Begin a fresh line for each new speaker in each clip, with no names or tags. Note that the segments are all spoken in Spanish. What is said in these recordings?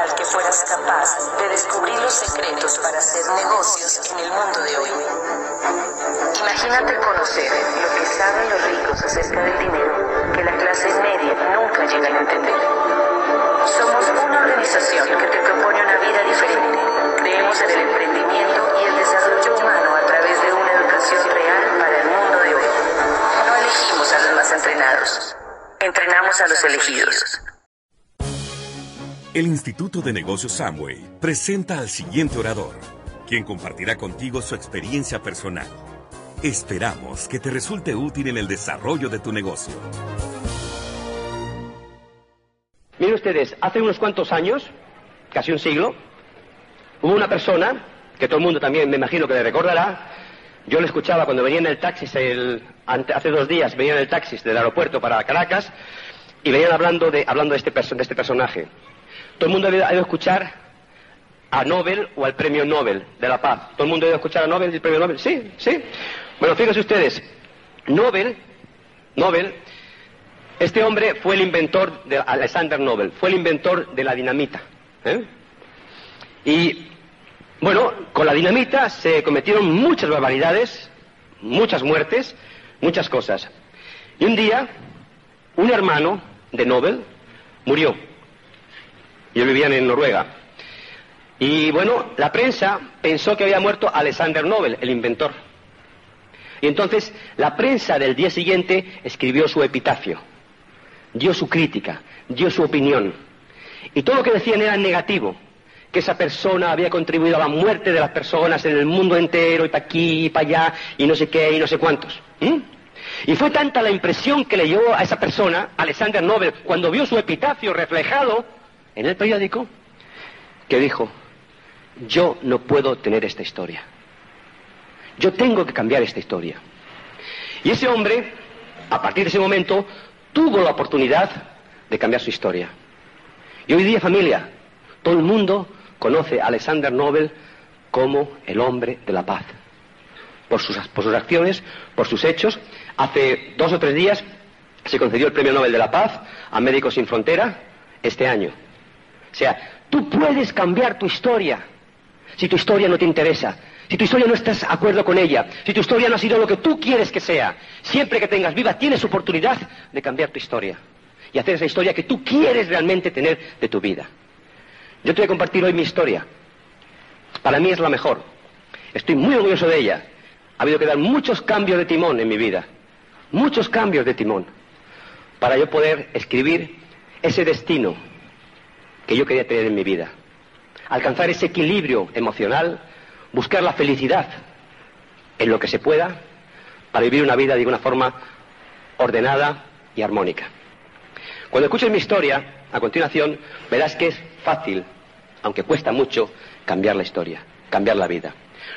tal que fueras capaz de descubrir los secretos para hacer negocios en el mundo de hoy. Imagínate conocer lo que saben los ricos acerca del dinero que la clase media nunca llega a entender. Somos una organización que te propone una vida diferente. Creemos en el emprendimiento y el desarrollo humano a través de una educación real para el mundo de hoy. No elegimos a los más entrenados. Entrenamos a los elegidos.
El Instituto de Negocios Samway presenta al siguiente orador, quien compartirá contigo su experiencia personal. Esperamos que te resulte útil en el desarrollo de tu negocio.
Miren ustedes, hace unos cuantos años, casi un siglo, hubo una persona, que todo el mundo también me imagino que le recordará, yo le escuchaba cuando venía en el taxi, hace dos días venía en el taxi del aeropuerto para Caracas, y venían hablando de, hablando de, este, de este personaje. Todo el mundo ha ido a escuchar a Nobel o al premio Nobel de la paz. ¿Todo el mundo ha ido a escuchar a Nobel y el premio Nobel? Sí, sí. Bueno, fíjense ustedes, Nobel, Nobel, este hombre fue el inventor de Alexander Nobel, fue el inventor de la dinamita. ¿eh? Y bueno, con la dinamita se cometieron muchas barbaridades, muchas muertes, muchas cosas. Y un día, un hermano de Nobel murió. Ellos vivían en Noruega. Y bueno, la prensa pensó que había muerto Alexander Nobel, el inventor. Y entonces la prensa del día siguiente escribió su epitafio, dio su crítica, dio su opinión. Y todo lo que decían era negativo, que esa persona había contribuido a la muerte de las personas en el mundo entero, y para aquí, y para allá, y no sé qué, y no sé cuántos. Y fue tanta la impresión que le dio a esa persona, Alexander Nobel, cuando vio su epitafio reflejado en el periódico que dijo, yo no puedo tener esta historia. Yo tengo que cambiar esta historia. Y ese hombre, a partir de ese momento, tuvo la oportunidad de cambiar su historia. Y hoy día, familia, todo el mundo conoce a Alexander Nobel como el hombre de la paz. Por sus, acciones, por sus hechos. Hace dos o tres días se concedió el Premio Nobel de la Paz a Médicos Sin Frontera este año. O sea, tú puedes cambiar tu historia si tu historia no te interesa, si tu historia no estás de acuerdo con ella, si tu historia no ha sido lo que tú quieres que sea. Siempre que tengas viva tienes oportunidad de cambiar tu historia y hacer esa historia que tú quieres realmente tener de tu vida. Yo te voy a compartir hoy mi historia. Para mí es la mejor. Estoy muy orgulloso de ella. Ha habido que dar muchos cambios de timón en mi vida. Muchos cambios de timón. Para yo poder escribir ese destino que yo quería tener en mi vida. Alcanzar ese equilibrio emocional, buscar la felicidad en lo que se pueda para vivir una vida de una forma ordenada y armónica. Cuando escuches mi historia, a continuación, verás que es fácil, aunque cuesta mucho, cambiar la historia, cambiar la vida.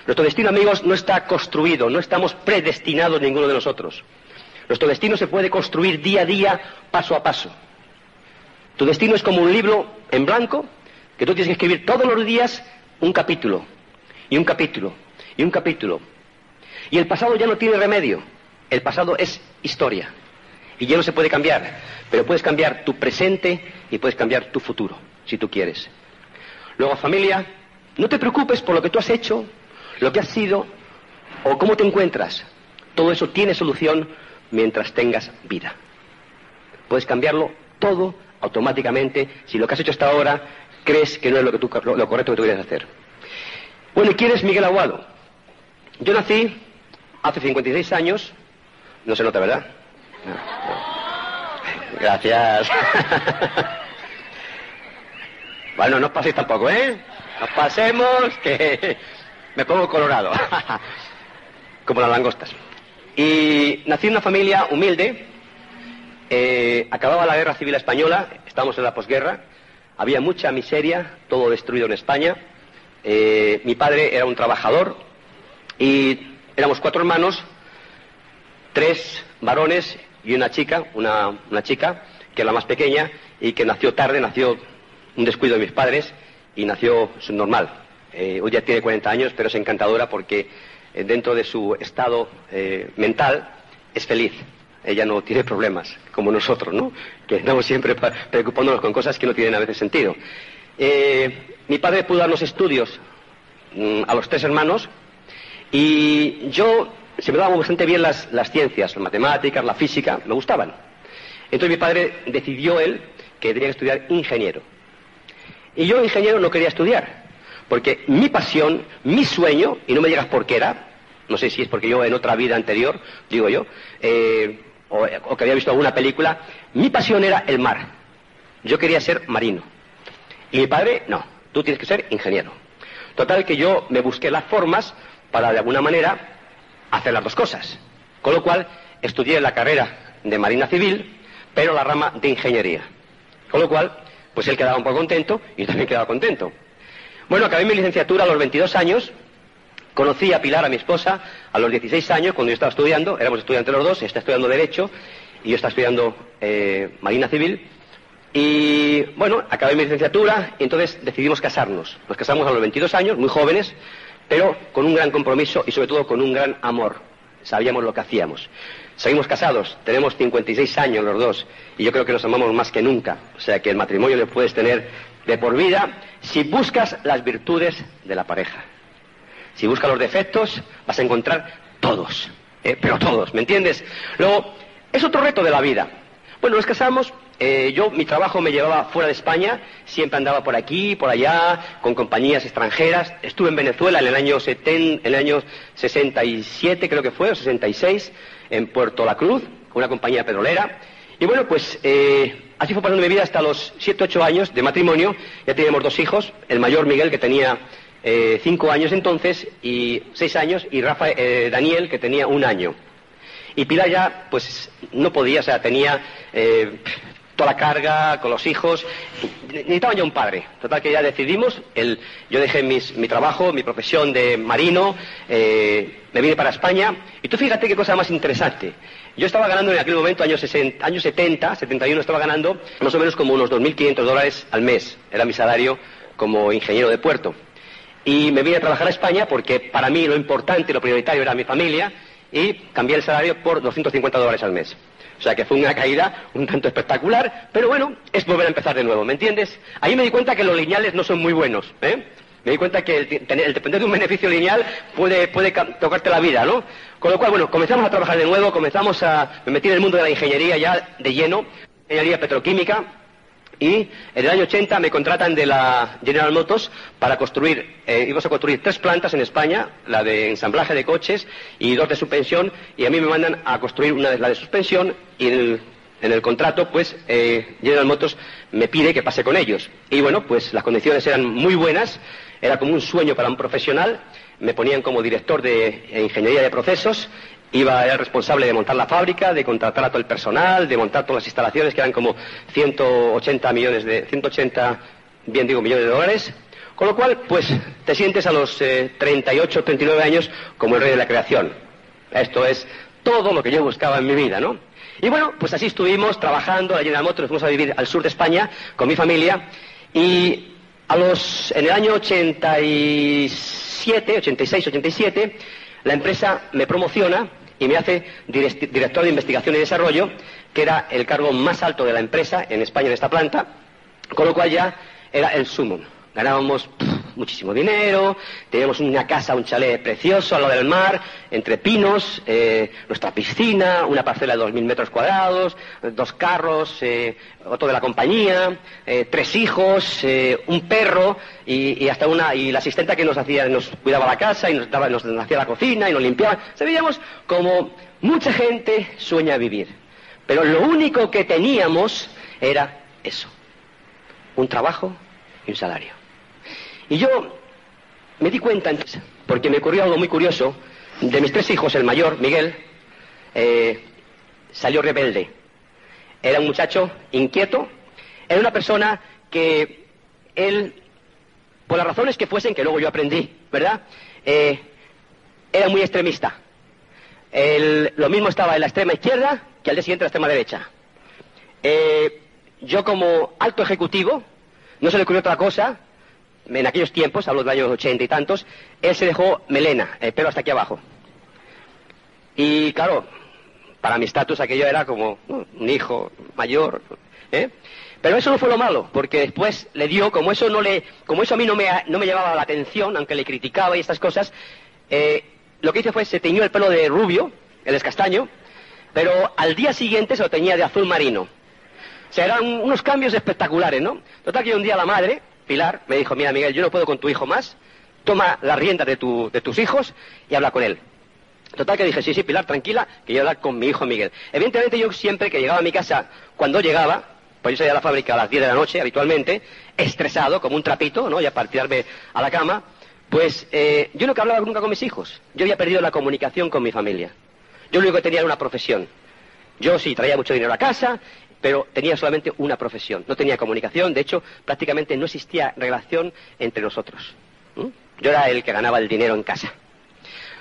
Nuestro destino, amigos, no está construido, no estamos predestinados ninguno de nosotros. Nuestro destino se puede construir día a día, paso a paso. Tu destino es como un libro en blanco que tú tienes que escribir todos los días un capítulo, y un capítulo, y un capítulo. Y el pasado ya no tiene remedio. El pasado es historia. Y ya no se puede cambiar. Pero puedes cambiar tu presente y puedes cambiar tu futuro, si tú quieres. Luego, familia, no te preocupes por lo que tú has hecho, lo que has sido o cómo te encuentras. Todo eso tiene solución mientras tengas vida. Puedes cambiarlo todo automáticamente si lo que has hecho hasta ahora crees que no es lo, que tú, lo, correcto que tú quieres hacer. Bueno, ¿y quién es Miguel Aguado? Yo nací hace 56 años, no se nota, ¿verdad? Gracias. bueno, no os paséis tampoco, ¿eh? Nos pasemos, que me pongo colorado, como las langostas. Y nací en una familia humilde, eh, acababa la guerra civil española, estamos en la posguerra, había mucha miseria, todo destruido en España. Eh, mi padre era un trabajador y éramos cuatro hermanos, tres varones y una chica, una, chica que era la más pequeña y que nació tarde, nació un descuido de mis padres y nació normal. Eh, hoy ya tiene 40 años, pero es encantadora porque eh, dentro de su estado mental es feliz ella no tiene problemas, como nosotros, ¿no? Que estamos siempre preocupándonos con cosas que no tienen a veces sentido. eh, mi padre pudo darnos estudios mm, a los tres hermanos y yo se me daban bastante bien las, las ciencias, las matemáticas, la física, me gustaban. Entonces mi padre decidió él que tenía que estudiar ingeniero. Y yo ingeniero no quería estudiar, porque mi pasión, mi sueño, y no me digas por qué era, no sé si es porque yo en otra vida anterior, digo yo, eh, o, que había visto alguna película, mi pasión era el mar. Yo quería ser marino. Y mi padre, no, tú tienes que ser ingeniero. Total que yo me busqué las formas para de alguna manera hacer las dos cosas. Con lo cual estudié la carrera de Marina Civil, pero la rama de ingeniería. Con lo cual, pues él quedaba un poco contento y yo también quedaba contento. Bueno, acabé mi licenciatura a los 22 años, conocí a Pilar, a mi esposa, a los 16 años, cuando yo estaba estudiando, éramos estudiantes los dos, está estudiando Derecho y yo estaba estudiando eh, Marina Civil. Y bueno, acabé mi licenciatura y entonces decidimos casarnos. Nos casamos a los 22 años, muy jóvenes, pero con un gran compromiso y sobre todo con un gran amor. Sabíamos lo que hacíamos. Seguimos casados, tenemos 56 años los dos y yo creo que nos amamos más que nunca. O sea que el matrimonio lo puedes tener de por vida si buscas las virtudes de la pareja. Si buscas los defectos, vas a encontrar todos, ¿eh? pero todos, ¿me entiendes? Luego, es otro reto de la vida. Bueno, nos casamos, eh, yo mi trabajo me llevaba fuera de España, siempre andaba por aquí, por allá, con compañías extranjeras. Estuve en Venezuela en el año, 70, en el año 67, creo que fue, o 66, en Puerto La Cruz, con una compañía petrolera. Y bueno, pues eh, así fue pasando mi vida hasta los 7, 8 años de matrimonio. Ya teníamos dos hijos, el mayor Miguel, que tenía eh, cinco años entonces, y seis años, y Rafa, eh, Daniel, que tenía un año. Y Pilar ya, pues, no podía, o sea, tenía eh, toda la carga con los hijos. Necesitaba ya un padre. Total que ya decidimos, el, yo dejé mis- mi trabajo, mi profesión de marino, eh, me vine para España. Y tú fíjate qué cosa más interesante. Yo estaba ganando en aquel momento, años, 60, años 70, 71, estaba ganando más o menos como unos 2.500 dólares al mes. Era mi salario como ingeniero de puerto. Y me vine a trabajar a España porque para mí lo importante y lo prioritario era mi familia y cambié el salario por 250 dólares al mes. O sea que fue una caída un tanto espectacular, pero bueno, es volver a empezar de nuevo, ¿me entiendes? Ahí me di cuenta que los lineales no son muy buenos, ¿eh? Me di cuenta que el, depender de un beneficio lineal puede, puede ca- tocarte la vida, ¿no? Con lo cual, bueno, comenzamos a trabajar de nuevo, comenzamos a... Me en el mundo de la ingeniería ya de lleno, ingeniería petroquímica, y en el año 80 me contratan de la General Motors para construir, eh, íbamos a construir tres plantas en España, la de ensamblaje de coches y dos de suspensión, y a mí me mandan a construir una de la de suspensión y en el, contrato, pues eh, General Motors me pide que pase con ellos. Y bueno, pues las condiciones eran muy buenas, era como un sueño para un profesional, me ponían como director de ingeniería de procesos Iba, era responsable de montar la fábrica, de contratar a todo el personal, de montar todas las instalaciones, que eran como 180 millones de, 180, bien digo, millones de dólares. Con lo cual, pues, te sientes a los eh, 38, 39 años como el rey de la creación. Esto es todo lo que yo buscaba en mi vida, ¿no? Y bueno, pues así estuvimos trabajando, la General Motors, nos fuimos a vivir al sur de España con mi familia y a los, en el año 87, 86, 87, la empresa me promociona y me hace direct- director de investigación y desarrollo, que era el cargo más alto de la empresa en España en esta planta, con lo cual ya era el sumum. Ganábamos muchísimo dinero, teníamos una casa, un chalet precioso al lado del mar, entre pinos, eh, nuestra piscina, una parcela de 2.000 metros cuadrados, dos carros, eh, otro de la compañía, eh, tres hijos, eh, un perro y, hasta una y la asistenta que nos hacía, nos cuidaba la casa y nos daba, nos hacía la cocina y nos limpiaba. O sea, veíamos como mucha gente sueña vivir, pero lo único que teníamos era eso, un trabajo y un salario. Y yo me di cuenta, entonces, porque me ocurrió algo muy curioso, de mis tres hijos, el mayor, Miguel, eh, salió rebelde. Era un muchacho inquieto, era una persona que él, por las razones que fuesen, que luego yo aprendí, ¿verdad? Eh, era muy extremista. Lo mismo estaba en la extrema izquierda que al día siguiente en la extrema derecha. Eh, yo como alto ejecutivo, no se le ocurrió otra cosa, en aquellos tiempos, hablo de los años ochenta y tantos, él se dejó melena, el pelo hasta aquí abajo. Y claro, para mi estatus aquello era como un hijo mayor. ¿eh? Pero eso no fue lo malo, porque después le dio, como eso no le, como eso a mí no me, no me llevaba la atención, aunque le criticaba y estas cosas, eh, lo que hice fue se teñió el pelo de rubio, el escastaño, pero al día siguiente se lo teñía de azul marino. O sea, eran unos cambios espectaculares, ¿no? Total que un día la madre, Pilar, me dijo, mira Miguel, yo no puedo con tu hijo más, toma la rienda de, tu, de tus hijos y habla con él. Total que dije, sí, sí, Pilar, tranquila, que yo hablar con mi hijo Miguel. Evidentemente yo siempre que llegaba a mi casa, cuando llegaba, pues yo salía a la fábrica a las 10 de la noche habitualmente, estresado, como un trapito, ¿no? Ya para tirarme a la cama, pues eh, yo no hablaba nunca con mis hijos. Yo había perdido la comunicación con mi familia. Yo lo único que tenía era una profesión. Yo sí traía mucho dinero a casa, pero tenía solamente una profesión. No tenía comunicación, de hecho, prácticamente no existía relación entre nosotros. Yo era el que ganaba el dinero en casa.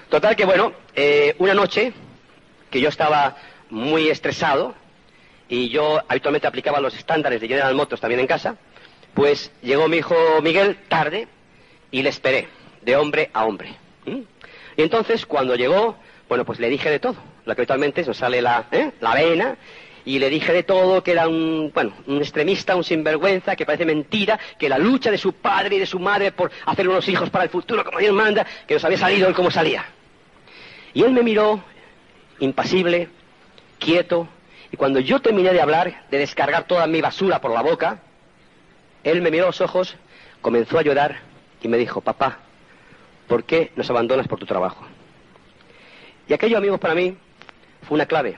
Total que, bueno, eh, una noche que yo estaba muy estresado, y yo habitualmente aplicaba los estándares de General Motors también en casa, pues llegó mi hijo Miguel tarde y le esperé, de hombre a hombre. Y entonces, cuando llegó, bueno, pues le dije de todo. Lo que habitualmente nos sale la, ¿eh? la vena, y le dije de todo, que era un, bueno, un extremista, un sinvergüenza, que parece mentira, que la lucha de su padre y de su madre por hacer unos hijos para el futuro como Dios manda, que nos había salido él como salía. Y él me miró, impasible, quieto, y cuando yo terminé de hablar, de descargar toda mi basura por la boca, él me miró a los ojos, comenzó a llorar y me dijo, papá, ¿por qué nos abandonas por tu trabajo? Y aquello, amigos, para mí fue una clave.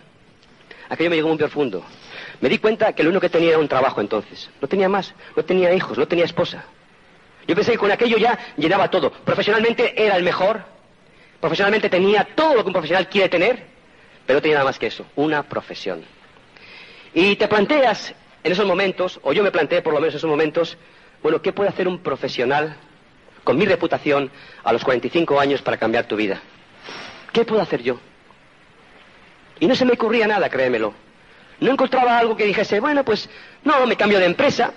Aquello me llegó muy profundo. Me di cuenta que lo único que tenía era un trabajo entonces. No tenía más, no tenía hijos, no tenía esposa. Yo pensé que con aquello ya llenaba todo. Profesionalmente era el mejor. Profesionalmente tenía todo lo que un profesional quiere tener, pero no tenía nada más que eso, una profesión. Y te planteas en esos momentos, o yo me planteé por lo menos en esos momentos, bueno, ¿qué puede hacer un profesional con mi reputación a los 45 años para cambiar tu vida? ¿Qué puedo hacer yo? Y no se me ocurría nada, créemelo. No encontraba algo que dijese, bueno, pues no, me cambio de empresa.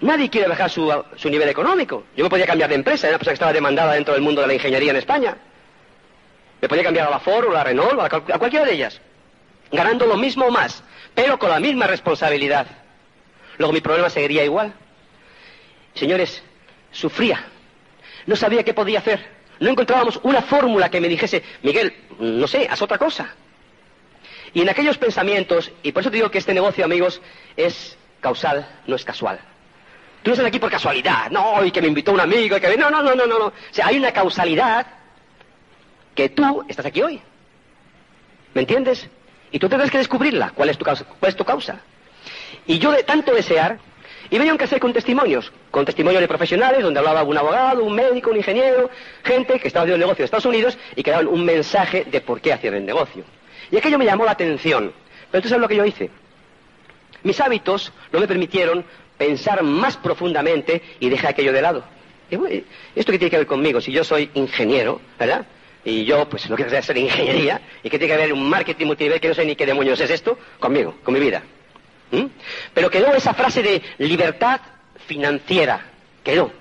Nadie quiere bajar su, su nivel económico. Yo me podía cambiar de empresa, era una persona que estaba demandada dentro del mundo de la ingeniería en España. Me podía cambiar a la Ford o a la Renault a cualquiera de ellas, ganando lo mismo o más pero con la misma responsabilidad. Luego mi problema seguiría igual. Señores, sufría. No sabía qué podía hacer. No encontrábamos una fórmula que me dijese, Miguel, no sé, haz otra cosa. Y en aquellos pensamientos, y por eso te digo que este negocio, amigos, es causal, no es casual. Tú no estás aquí por casualidad, no, y que me invitó un amigo, y que... No, no, no, no, no. O sea, hay una causalidad que tú estás aquí hoy. ¿Me entiendes? Y tú tendrás que descubrirla, cuál es tu causa. Cuál es tu causa. Y yo de tanto desear, y venía un cassette con testimonios, con testimonios de profesionales, donde hablaba un abogado, un médico, un ingeniero, gente que estaba haciendo el negocio de Estados Unidos y que daban un mensaje de por qué hacían el negocio. Y aquello me llamó la atención. Pero tú sabes lo que yo hice. Mis hábitos no me permitieron pensar más profundamente y dejé aquello de lado. ¿Esto qué tiene que ver conmigo? Si yo soy ingeniero, ¿verdad? y yo pues no quiero hacer ingeniería y que tiene que haber un marketing multinivel que no sé ni qué demonios es esto conmigo, con mi vida. ¿Mm? Pero quedó esa frase de libertad financiera, quedó.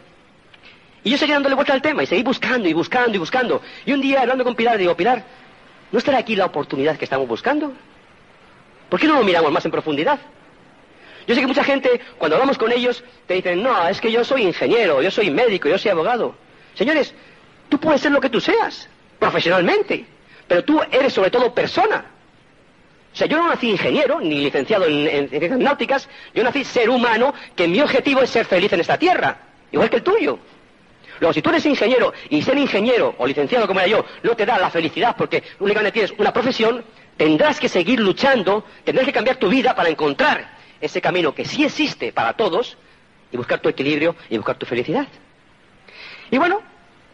Y yo seguí dándole vuelta al tema y seguí buscando y buscando y buscando. Y un día hablando con Pilar digo, Pilar, ¿no estará aquí la oportunidad que estamos buscando? ¿Por qué no lo miramos más en profundidad? Yo sé que mucha gente, cuando hablamos con ellos, te dicen, no, es que yo soy ingeniero, yo soy médico, yo soy abogado. Señores, tú puedes ser lo que tú seas profesionalmente, pero tú eres sobre todo persona. O sea, yo no nací ingeniero, ni licenciado en, ciencias náuticas, yo nací ser humano, que mi objetivo es ser feliz en esta tierra, igual que el tuyo. Luego, si tú eres ingeniero y ser ingeniero o licenciado como era yo no te da la felicidad porque únicamente tienes una profesión, tendrás que seguir luchando, tendrás que cambiar tu vida para encontrar ese camino que sí existe para todos y buscar tu equilibrio y buscar tu felicidad. Y bueno,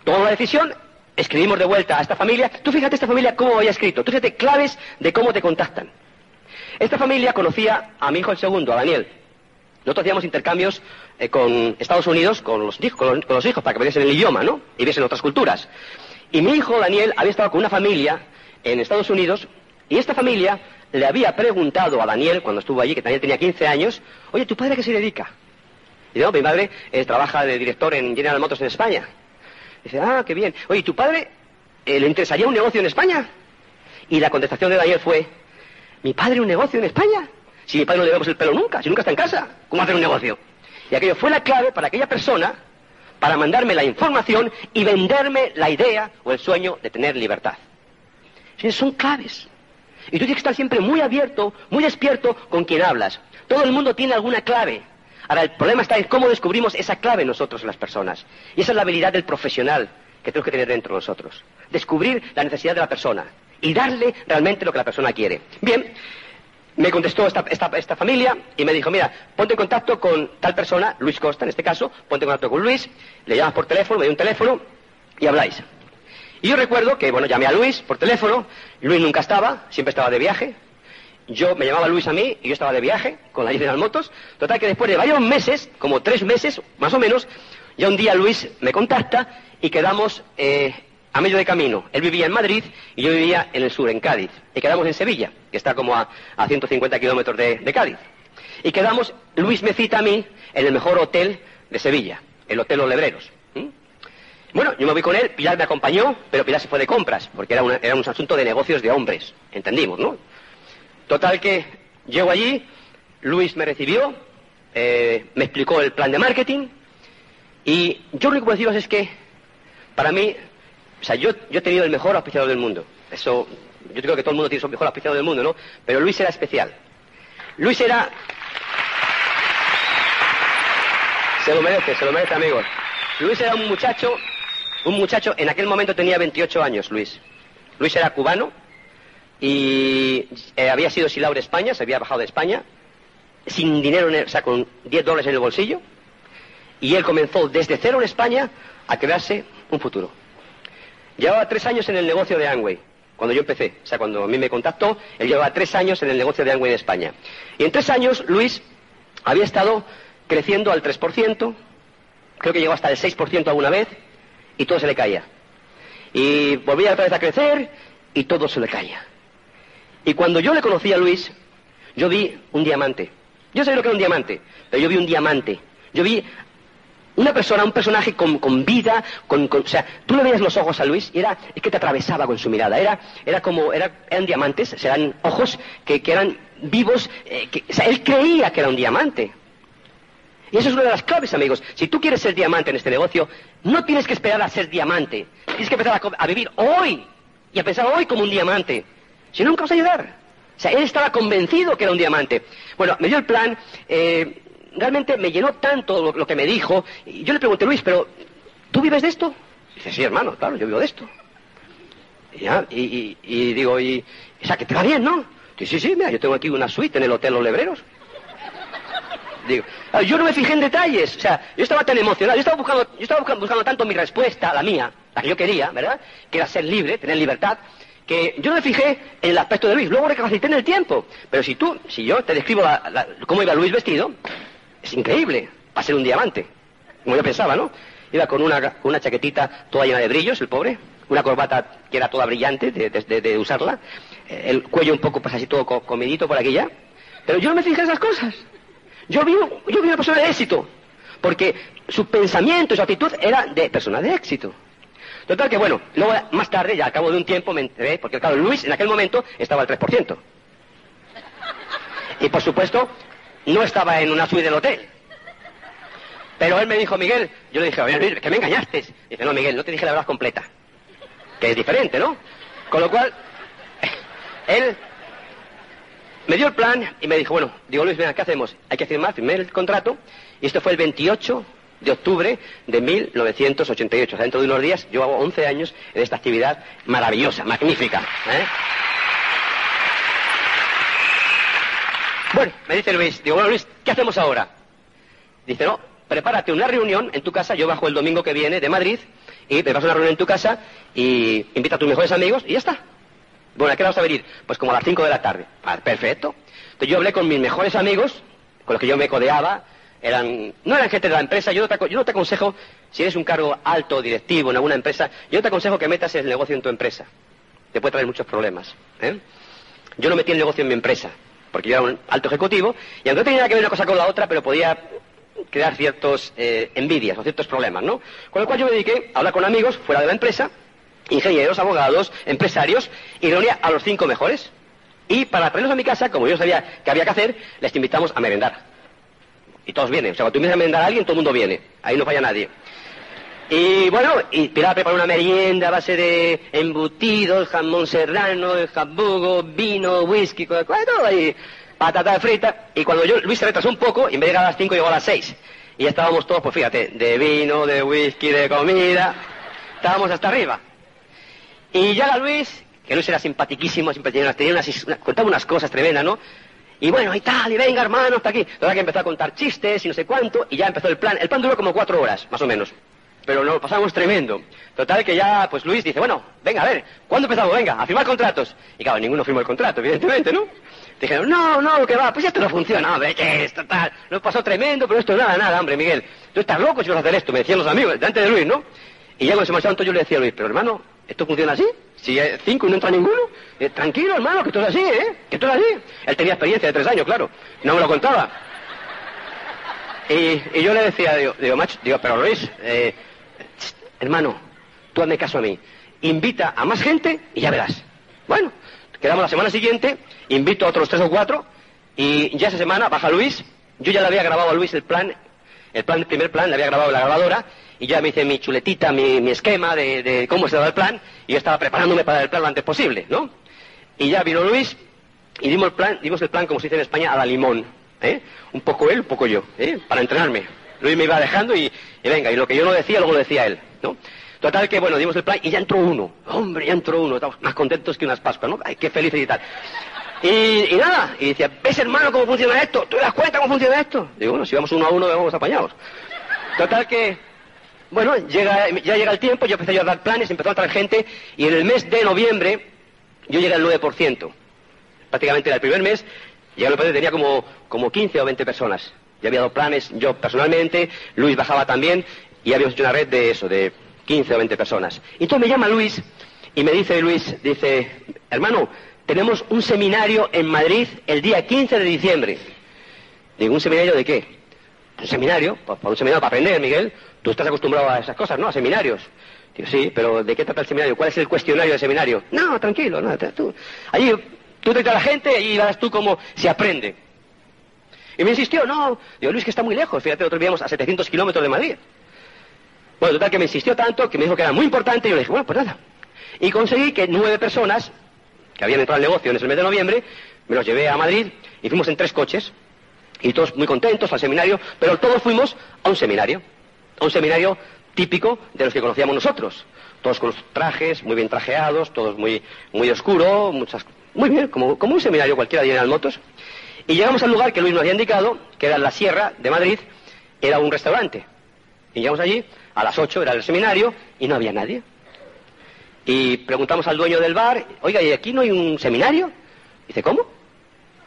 toda la decisión escribimos de vuelta a esta familia. Tú fíjate esta familia cómo había escrito. Tú fíjate claves de cómo te contactan. Esta familia conocía a mi hijo el segundo, a Daniel. Nosotros hacíamos intercambios eh, con Estados Unidos, con los, hijos, para que viesen el idioma, ¿no? Y viesen otras culturas. Y mi hijo, Daniel, había estado con una familia en Estados Unidos, y esta familia le había preguntado a Daniel, cuando estuvo allí, que Daniel tenía 15 años, oye, ¿tu padre a qué se dedica? Y digo, mi madre eh, trabaja de director en General Motors en España. Dice, ah, qué bien. Oye, ¿tu padre eh, le interesaría un negocio en España? Y la contestación de Daniel fue, ¿mi padre un negocio en España? Si mi padre no le vemos el pelo nunca, si nunca está en casa, ¿cómo hacer un negocio? Y aquello fue la clave para aquella persona para mandarme la información y venderme la idea o el sueño de tener libertad. son claves. Y tú tienes que estar siempre muy abierto, muy despierto con quien hablas. Todo el mundo tiene alguna clave. Ahora, el problema está en cómo descubrimos esa clave nosotros las personas. Y esa es la habilidad del profesional que tenemos que tener dentro de nosotros. Descubrir la necesidad de la persona y darle realmente lo que la persona quiere. Bien, me contestó esta, familia y me dijo, mira, ponte en contacto con tal persona, Luis Costa en este caso, ponte en contacto con Luis, le llamas por teléfono, me dio un teléfono y habláis. Y yo recuerdo que, bueno, llamé a Luis por teléfono, Luis nunca estaba, siempre estaba de viaje, yo me llamaba Luis a mí y yo estaba de viaje con la General Motos. Total que después de varios meses, como tres meses más o menos, ya un día Luis me contacta y quedamos eh, a medio de camino. Él vivía en Madrid y yo vivía en el sur, en Cádiz. Y quedamos en Sevilla, que está como a, 150 kilómetros de, Cádiz. Y quedamos, Luis me cita a mí en el mejor hotel de Sevilla, el Hotel Los Lebreros. Bueno, yo me voy con él, Pilar me acompañó, pero Pilar se fue de compras, porque era, era un asunto de negocios de hombres, entendimos, ¿no? Total que llego allí, Luis me recibió, eh, me explicó el plan de marketing, y yo lo único que puedo deciros es que, para mí, o sea, yo, he tenido el mejor auspiciador del mundo. Eso, yo creo que todo el mundo tiene su mejor auspiciador del mundo, ¿no? Pero Luis era especial. Luis era... Se lo merece, se lo merece, amigos. Luis era un muchacho, un muchacho, en aquel momento tenía 28 años, Luis. Luis era cubano y eh, había sido silao de España, se había bajado de España, sin dinero, en o sea, con 10 dólares en el bolsillo, y él comenzó desde cero en España a crearse un futuro. Llevaba tres años en el negocio de Angway, cuando yo empecé. O sea, cuando a mí me contactó, él llevaba tres años en el negocio de Angway de España. Y en tres años, Luis había estado creciendo al 3%, creo que llegó hasta el 6% alguna vez, y todo se le caía. Y volvía otra vez a crecer, y todo se le caía. Y cuando yo le conocí a Luis, yo vi un diamante. Yo sé lo que era un diamante, pero yo vi un diamante. Yo vi una persona, un personaje con, vida, con, o sea, tú le veías los ojos a Luis y era, es que te atravesaba con su mirada, era, era como, eran diamantes, eran ojos que, eran vivos, eh, o sea, él creía que era un diamante. Y eso es una de las claves, amigos. Si tú quieres ser diamante en este negocio, no tienes que esperar a ser diamante. Tienes que empezar a, vivir hoy y a pensar hoy como un diamante. Si no, nunca vas a llegar. O sea, él estaba convencido que era un diamante. Bueno, me dio el plan, eh, realmente me llenó tanto lo, que me dijo. Y yo le pregunté, Luis, pero ¿tú vives de esto? dice, sí, hermano, claro, yo vivo de esto. Y, y, digo, y, o sea, que te va bien, ¿no? Dice, sí, sí, mira, yo tengo aquí una suite en el Hotel Los Lebreros. Digo, ah, yo no me fijé en detalles, o sea, yo estaba tan emocionado, yo estaba buscando, yo estaba buscando, tanto mi respuesta, la mía, la que yo quería, ¿verdad? Que era ser libre, tener libertad, que yo no me fijé en el aspecto de Luis, luego recapacité en el tiempo. Pero si tú, si yo te describo cómo iba Luis vestido, es increíble, para ser un diamante. Como yo pensaba, ¿no? Iba con una, una chaquetita toda llena de brillos, el pobre, una corbata que era toda brillante de, usarla, eh, el cuello un poco, pues así todo comidito por aquí ya. Pero yo no me fijé en esas cosas. Yo vi, yo vi una persona de éxito, porque su pensamiento, su actitud era de persona de éxito. Total que bueno, luego más tarde, ya al cabo de un tiempo me enteré, porque claro, Luis en aquel momento estaba al 3%. Y por supuesto, no estaba en una suite del hotel. Pero él me dijo, Miguel, yo le dije, oye, que me engañaste. Dice, no, Miguel, no te dije la verdad completa. Que es diferente, ¿no? Con lo cual, él me dio el plan y me dijo, bueno, digo, Luis, venga, ¿qué hacemos? Hay que firmar, firmé el contrato. Y esto fue el 28 de octubre de 1988. O sea, dentro de unos días, yo hago 11 años en esta actividad maravillosa, magnífica. ¿eh? Bueno, me dice Luis, digo, bueno Luis, ¿qué hacemos ahora? Dice, no, prepárate una reunión en tu casa, yo bajo el domingo que viene de Madrid, y te vas a una reunión en tu casa y invita a tus mejores amigos y ya está. Bueno, ¿a qué vas a venir? Pues como a las 5 de la tarde. Perfecto. Entonces yo hablé con mis mejores amigos, con los que yo me codeaba, eran, no eran gente de la empresa, yo no, te, yo no te aconsejo, si eres un cargo alto, directivo en alguna empresa, yo no te aconsejo que metas el negocio en tu empresa. Te puede traer muchos problemas. ¿eh? Yo no metí el negocio en mi empresa porque yo era un alto ejecutivo, y aunque no tenía que ver una cosa con la otra, pero podía crear ciertos eh, envidias o ciertos problemas, ¿no? Con lo cual yo me dediqué a hablar con amigos fuera de la empresa, ingenieros, abogados, empresarios, y reunía a los cinco mejores. Y para traerlos a mi casa, como yo sabía que había que hacer, les invitamos a merendar. Y todos vienen. O sea, cuando tú invitas a merendar a alguien, todo el mundo viene. Ahí no falla nadie. Y bueno, y Pilar preparó una merienda a base de embutidos, jamón serrano, jabugo, vino, whisky, todo ahí, patata frita. Y cuando yo, Luis se retrasó un poco, y en vez de llegar a las 5 llegó a las 6. Y ya estábamos todos, pues fíjate, de vino, de whisky, de comida. Estábamos hasta arriba. Y llega Luis, que Luis era simpatiquísimo, siempre tenía unas, contaba unas cosas tremendas, ¿no? Y bueno, y tal, y venga, hermano, hasta aquí. Total que empezó a contar chistes y no sé cuánto, y ya empezó el plan. El plan duró como cuatro horas, más o menos pero nos pasamos tremendo. Total que ya, pues Luis dice, bueno, venga, a ver, ¿cuándo empezamos? Venga, a firmar contratos. Y claro, ninguno firmó el contrato, evidentemente, ¿no? Dijeron, no, no, que va, pues esto no funciona, hombre, ¿qué es? Total, nos pasó tremendo, pero esto nada, nada, hombre, Miguel. Tú estás loco si vas a hacer esto, me decían los amigos, delante de Luis, ¿no? Y ya cuando se marcharon yo le decía a Luis, pero hermano, ¿esto funciona así? Si cinco y no entra ninguno, eh, tranquilo, hermano, que esto es así, ¿eh? Que esto es así. Él tenía experiencia de tres años, claro, no me lo contaba. Y, yo le decía, digo, digo, macho, digo, pero Luis, eh, hermano, tú hazme caso a mí, invita a más gente y ya verás. Bueno, quedamos la semana siguiente, invito a otros tres o cuatro, y ya esa semana baja Luis, yo ya le había grabado a Luis el plan, el plan, el primer plan, le había grabado la grabadora, y ya me hice mi chuletita, mi, esquema de, cómo se daba el plan, y yo estaba preparándome para el plan lo antes posible, ¿no? Y ya vino Luis, y dimos el plan, dimos el plan, como se dice en España, a la limón, ¿eh? Un poco él, un poco yo, ¿eh? Para entrenarme. Luis me iba dejando y, y venga, y lo que yo no decía, luego lo decía él. Total que, bueno, dimos el plan y ya entró uno. Hombre, ya entró uno. Estamos más contentos que unas Pascuas, ¿no? Ay, qué felices y tal. Y, nada, y decía, ¿ves hermano cómo funciona esto? ¿Tú das cuenta cómo funciona esto? Digo, bueno, si vamos uno a uno, vamos apañados. Total que, bueno, llega, ya llega el tiempo, yo empecé a dar planes, empezó a entrar gente, y en el mes de noviembre yo llegué al 9%. Prácticamente era el primer mes, ya el tenía como, como 15 o 20 personas. Ya había dado planes yo personalmente, Luis bajaba también, y habíamos hecho una red de eso, de 15 o 20 personas. Y entonces me llama Luis y me dice Luis, dice, hermano, tenemos un seminario en Madrid el día 15 de diciembre. Digo, ¿un seminario de qué? Un seminario, para un seminario para aprender, Miguel. Tú estás acostumbrado a esas cosas, ¿no? A seminarios. Digo, sí, pero ¿de qué trata el seminario? ¿Cuál es el cuestionario del seminario? No, tranquilo, no, tú. Allí tú te a la gente y verás tú cómo se aprende. Y me insistió, no, digo, Luis, que está muy lejos, fíjate, nosotros vivíamos a 700 kilómetros de Madrid. Bueno, total que me insistió tanto que me dijo que era muy importante y yo le dije, bueno, pues nada. Y conseguí que nueve personas que habían entrado al negocio en ese mes de noviembre, me los llevé a Madrid y fuimos en tres coches. Y todos muy contentos al seminario, pero todos fuimos a un seminario. A un seminario típico de los que conocíamos nosotros. Todos con los trajes, muy bien trajeados, todos muy, muy oscuro, muchas, muy bien, como, como un seminario cualquiera de General Motos. Y llegamos al lugar que Luis nos había indicado, que era la Sierra de Madrid, era un restaurante. Y llegamos allí, a las 8 era el seminario y no había nadie. Y preguntamos al dueño del bar, oiga, ¿y aquí no hay un seminario? Dice, ¿cómo?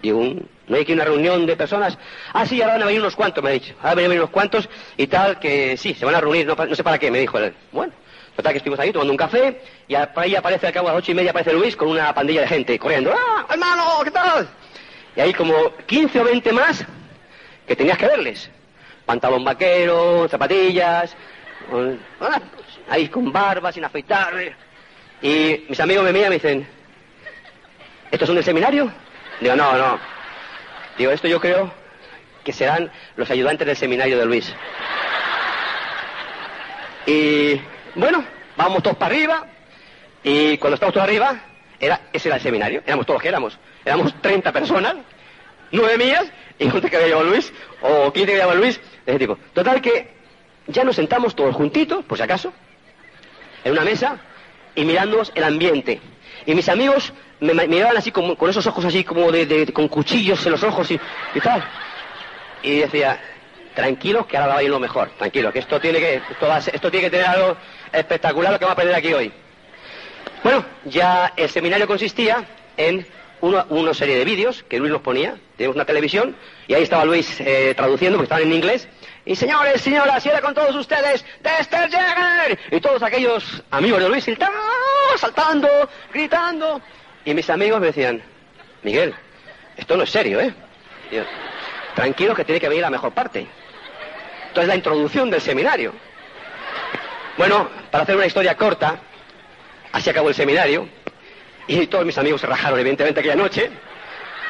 Digo, ¿no hay aquí una reunión de personas? Ah, sí, ahora van a venir unos cuantos, me ha dicho. Ahora van a venir unos cuantos y tal, que sí, se van a reunir, no, sé para qué, me dijo él. Bueno, total que estuvimos ahí tomando un café y ahí aparece al cabo de las ocho y media aparece Luis con una pandilla de gente corriendo. ¡Ah, hermano, qué tal! Y ahí como 15 o 20 más que tenías que verles. Pantalón vaquero, zapatillas, Ah, ahí con barba, sin afeitar. Y mis amigos me miran y me dicen, ¿estos son del seminario? Digo, no, no. Digo, esto yo creo que serán los ayudantes del seminario de Luis. Y bueno, vamos todos para arriba. Y cuando estamos todos arriba, era, ese era el seminario. Éramos todos que éramos. Éramos 30 personas, nueve mías, y 11 que había Luis, o 15 que había Luis, ese tipo. Total que ya nos sentamos todos juntitos, por si acaso, en una mesa y mirándonos el ambiente. Y mis amigos me, miraban así como, con esos ojos así como de, con cuchillos en los ojos y, tal. Y decía, tranquilo que ahora va a ir lo mejor, tranquilo, que esto tiene que, esto, esto tiene que tener algo espectacular lo que va a aprender aquí hoy. Bueno, ya el seminario consistía en una, serie de vídeos que Luis nos ponía, tenemos una televisión, y ahí estaba Luis eh, traduciendo, porque estaban en inglés, y señores, señoras, y era con todos ustedes, Dexter Jagger. Y todos aquellos amigos de Luis saltando, gritando. Y mis amigos me decían, Miguel, esto no es serio, ¿eh? Tranquilo que tiene que venir la mejor parte. Entonces la introducción del seminario. Bueno, para hacer una historia corta, así acabó el seminario. Y todos mis amigos se rajaron evidentemente aquella noche,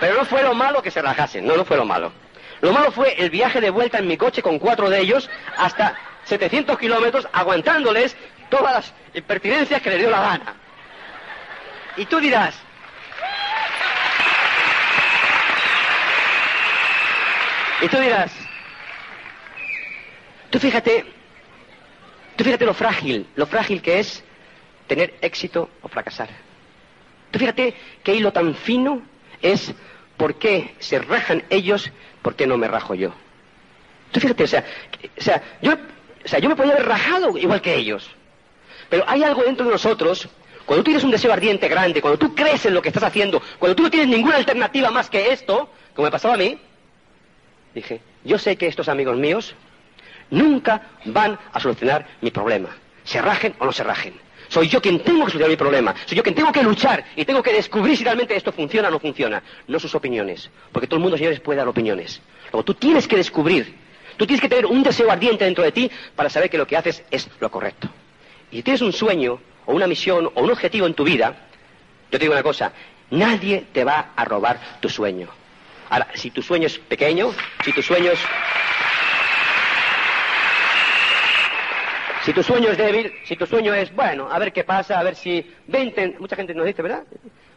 pero no fue lo malo que se rajasen, no, no fue lo malo. Lo malo fue el viaje de vuelta en mi coche con cuatro de ellos hasta 700 kilómetros aguantándoles todas las impertinencias que les dio la gana. Y tú dirás, y tú dirás, tú fíjate, tú fíjate lo frágil, lo frágil que es tener éxito o fracasar. Fíjate qué hilo tan fino es por qué se rajan ellos, por qué no me rajo yo. Tú fíjate, o sea, o sea, yo, o sea, yo me podía haber rajado igual que ellos. Pero hay algo dentro de nosotros, cuando tú tienes un deseo ardiente grande, cuando tú crees en lo que estás haciendo, cuando tú no tienes ninguna alternativa más que esto, como me pasaba a mí, dije, yo sé que estos amigos míos nunca van a solucionar mi problema, se rajen o no se rajen. Soy yo quien tengo que solucionar mi problema. Soy yo quien tengo que luchar y tengo que descubrir si realmente esto funciona o no funciona. No sus opiniones. Porque todo el mundo, señores, puede dar opiniones. Luego tú tienes que descubrir. Tú tienes que tener un deseo ardiente dentro de ti para saber que lo que haces es lo correcto. Y si tienes un sueño o una misión o un objetivo en tu vida, yo te digo una cosa, nadie te va a robar tu sueño. Ahora, si tu sueño es pequeño, si tu sueño es... Si tu sueño es débil, si tu sueño es, bueno, a ver qué pasa, a ver si... Ve Mucha gente nos dice, ¿verdad?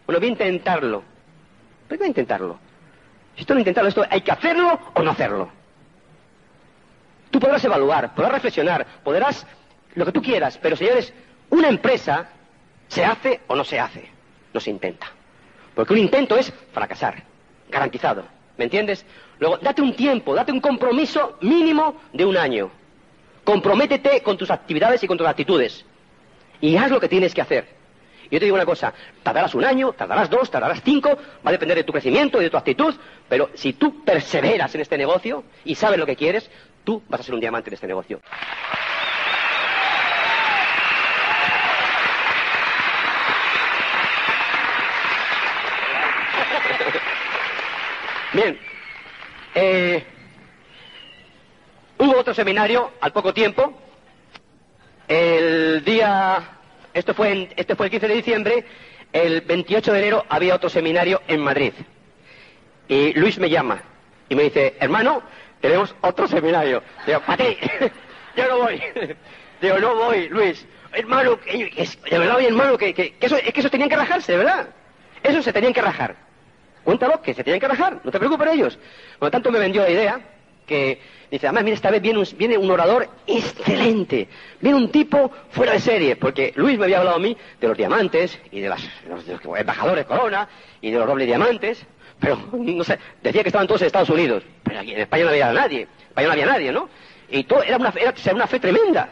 Bueno, voy a intentarlo. Voy a intentarlo. Si tú no intentarlo, esto hay que hacerlo o no hacerlo. Tú podrás evaluar, podrás reflexionar, podrás lo que tú quieras, pero señores, una empresa se hace o no se hace, no se intenta. Porque un intento es fracasar, garantizado. ¿Me entiendes? Luego, date un tiempo, date un compromiso mínimo de un año. Comprométete con tus actividades y con tus actitudes. Y haz lo que tienes que hacer. Yo te digo una cosa, tardarás un año, tardarás dos, tardarás cinco, va a depender de tu crecimiento y de tu actitud, pero si tú perseveras en este negocio y sabes lo que quieres, tú vas a ser un diamante en este negocio. Bien, eh, hubo otro seminario al poco tiempo, el día, esto fue, en, este fue el 15 de diciembre, el 28 de enero había otro seminario en Madrid. Y Luis me llama y me dice, hermano, tenemos otro seminario. Digo, para ti, yo no voy. Digo, no voy, Luis. Hermano, de verdad, hermano, que, que, eso, es que eso tenían que rajarse, verdad. Eso se tenían que rajar. Cuéntalo, que se tenían que rajar, no te preocupes ellos. Por lo tanto, me vendió la idea que dice, además, mira, esta vez viene un, viene un orador excelente, viene un tipo fuera de serie, porque Luis me había hablado a mí de los diamantes y de, las, los, embajadores Corona y de los dobles diamantes, pero no sé, decía que estaban todos en Estados Unidos, pero aquí en España no había nadie, en España no había nadie, ¿no? Y todo era una, era, una fe tremenda.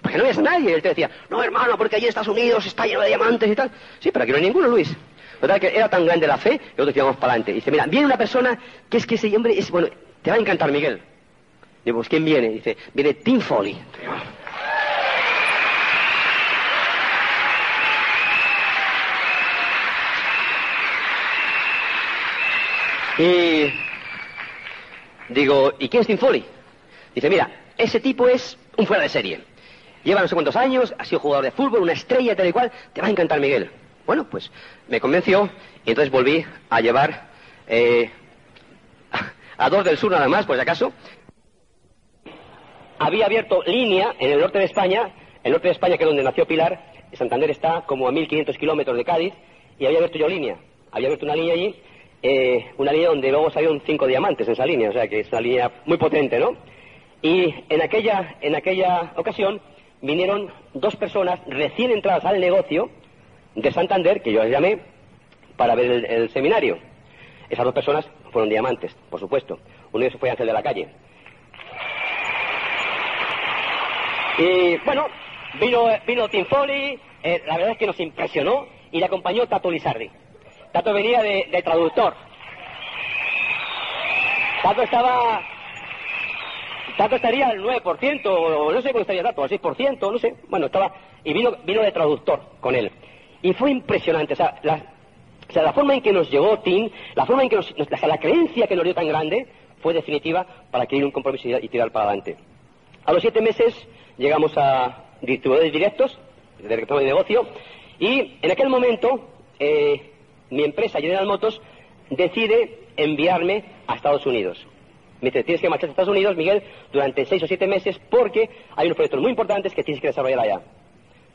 Porque no había nadie. Él te decía, no hermano, porque allí en Estados Unidos está lleno de diamantes y tal. Sí, pero aquí no hay ninguno, Luis. ¿Verdad que era tan grande la fe que nosotros íbamos para adelante. Dice, mira, viene una persona que es que ese hombre es, bueno, te va a encantar, Miguel. Digo, pues ¿quién viene? Dice, viene Tim Foley. Y digo, ¿y quién es Tim Foley? Dice, mira, ese tipo es un fuera de serie. Lleva no sé cuántos años, ha sido jugador de fútbol, una estrella, tal y cual. Te va a encantar, Miguel. Bueno, pues me convenció y entonces volví a llevar eh, a dos del sur nada más, por si acaso. Había abierto línea en el norte de España, el norte de España que es donde nació Pilar, Santander está como a 1500 kilómetros de Cádiz, y había abierto yo línea. Había abierto una línea allí, eh, una línea donde luego salieron cinco diamantes en esa línea, o sea que es una línea muy potente, ¿no? Y en aquella, en aquella ocasión vinieron dos personas recién entradas al negocio, de Santander, que yo les llamé, para ver el, seminario. Esas dos personas fueron diamantes, por supuesto. Uno de ellos fue Ángel de la Calle. Y bueno, vino, vino Tim Foley, eh, la verdad es que nos impresionó y le acompañó Tato Lizardi. Tato venía de, traductor. Tato estaba Tato estaría al 9%, o no sé cómo estaría Tato, al 6%, no sé. Bueno, estaba. Y vino, vino de traductor con él. Y fue impresionante. O sea, la, forma en que nos llegó Tim, la forma en que nos, la creencia que nos dio tan grande, fue definitiva para adquirir un compromiso y, tirar para adelante. A los siete meses llegamos a distribuidores directos, de de negocio, y en aquel momento eh, mi empresa General Motors decide enviarme a Estados Unidos. Me dice, tienes que marchar a Estados Unidos, Miguel, durante seis o siete meses porque hay unos proyectos muy importantes que tienes que desarrollar allá.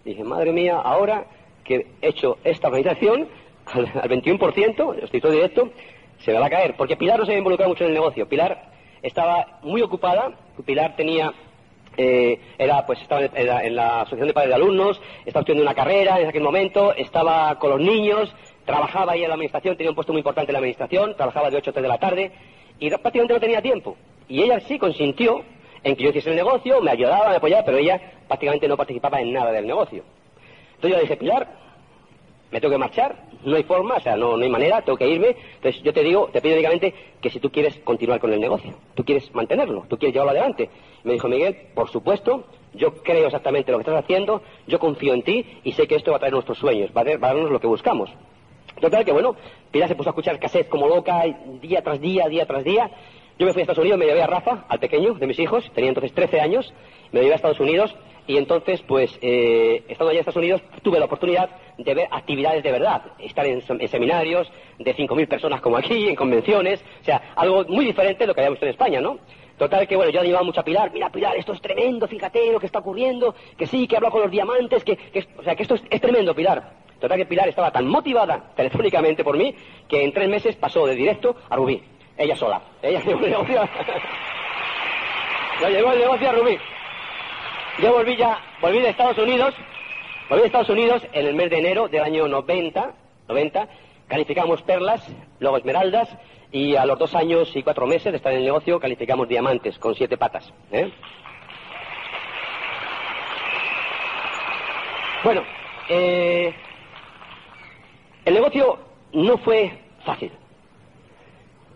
dije, madre mía, ahora que he hecho esta organización, al, 21%, estoy directo, se me va a caer. Porque Pilar no se había involucrado mucho en el negocio. Pilar estaba muy ocupada, Pilar tenía eh, era pues estaba en, la asociación de padres de alumnos, estaba estudiando una carrera en aquel momento, estaba con los niños, trabajaba ahí en la administración, tenía un puesto muy importante en la administración, trabajaba de 8 a 3 de la tarde y prácticamente no tenía tiempo. Y ella sí consintió en que yo hiciese el negocio, me ayudaba, me apoyaba, pero ella prácticamente no participaba en nada del negocio. Entonces yo le dije, Pilar, me tengo que marchar, no hay forma, o sea, no, no hay manera, tengo que irme. Entonces yo te digo, te pido únicamente que si tú quieres continuar con el negocio, tú quieres mantenerlo, tú quieres llevarlo adelante. me dijo Miguel, por supuesto, yo creo exactamente lo que estás haciendo, yo confío en ti y sé que esto va a traer nuestros sueños, va a, darnos lo que buscamos. Total que bueno, Pilar se puso a escuchar cassette como loca, día tras día, día tras día. Yo me fui a Estados Unidos, me llevé a Rafa, al pequeño de mis hijos, tenía entonces 13 años, me llevé a Estados Unidos y entonces, pues, eh, estando allá en Estados Unidos, tuve la oportunidad de ver actividades de verdad, estar en, seminarios de 5.000 personas como aquí, en convenciones, o sea, algo muy diferente de lo que habíamos visto en España, ¿no? Total que, bueno, yo animaba mucho a Pilar, mira Pilar, esto es tremendo, fíjate lo que está ocurriendo, que sí, que hablo con los diamantes, que, o sea, que esto es, tremendo, Pilar. Total que Pilar estaba tan motivada telefónicamente por mí que en tres meses pasó de directo a Rubí, ella sola. Ella llevó el negocio, llevó el negocio a Rubí. Yo volví ya, volví de Estados Unidos, volví de Estados Unidos en el mes de enero del año 90, 90, calificamos perlas, luego esmeraldas, y a los dos años y cuatro meses de estar en el negocio calificamos diamantes con siete patas. ¿eh? Bueno, eh, el negocio no fue fácil.